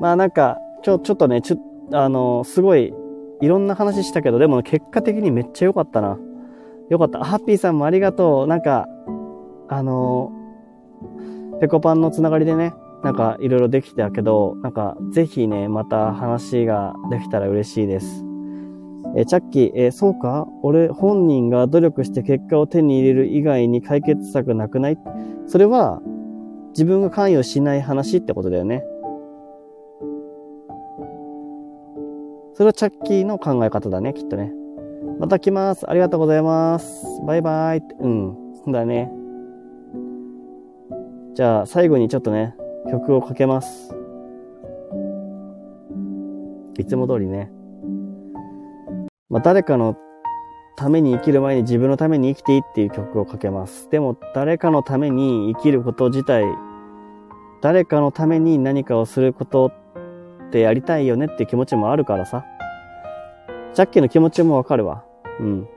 まあなんか、ちょ、ちょっとね、ちょ、あの、すごいいろんな話したけど、でも結果的にめっちゃ良かったな。良かった。ハッピーさんもありがとう。なんか、あの、ペコパンのつながりでね、なんかいろいろできたけど、なんかぜひね、また話ができたら嬉しいです。えチャッキー、えそうか？俺本人が努力して結果を手に入れる以外に解決策なくない？それは自分が関与しない話ってことだよね。それはチャッキーの考え方だね、きっとね。また来ます。ありがとうございます。バイバイ。うん。そうだね。じゃあ、最後にちょっとね、曲をかけます。いつも通りね。まあ、誰かのために生きる前に自分のために生きていいっていう曲をかけます。でも、誰かのために生きること自体、誰かのために何かをすることってやりたいよねっていう気持ちもあるからさ。ジャッキーの気持ちもわかるわ。うん。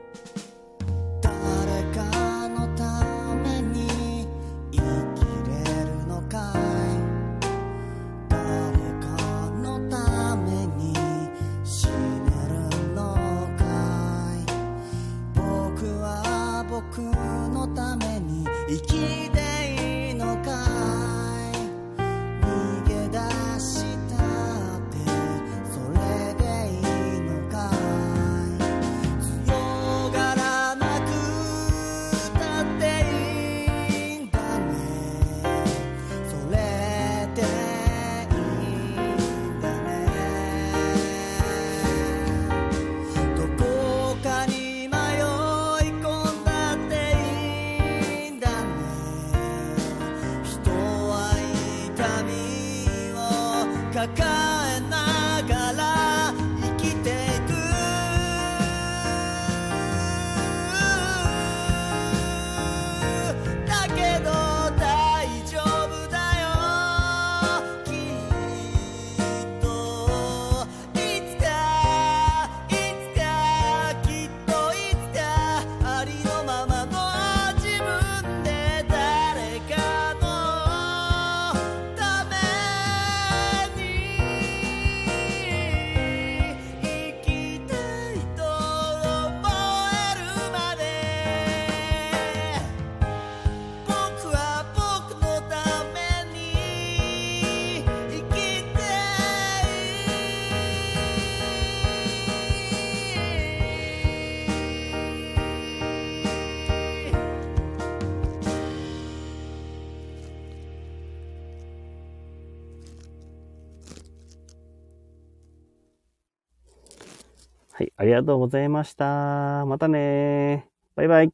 とうございました。またねバイバイ。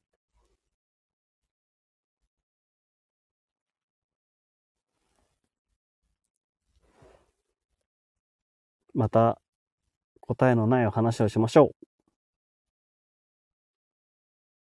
また答えのないお話をしましょう。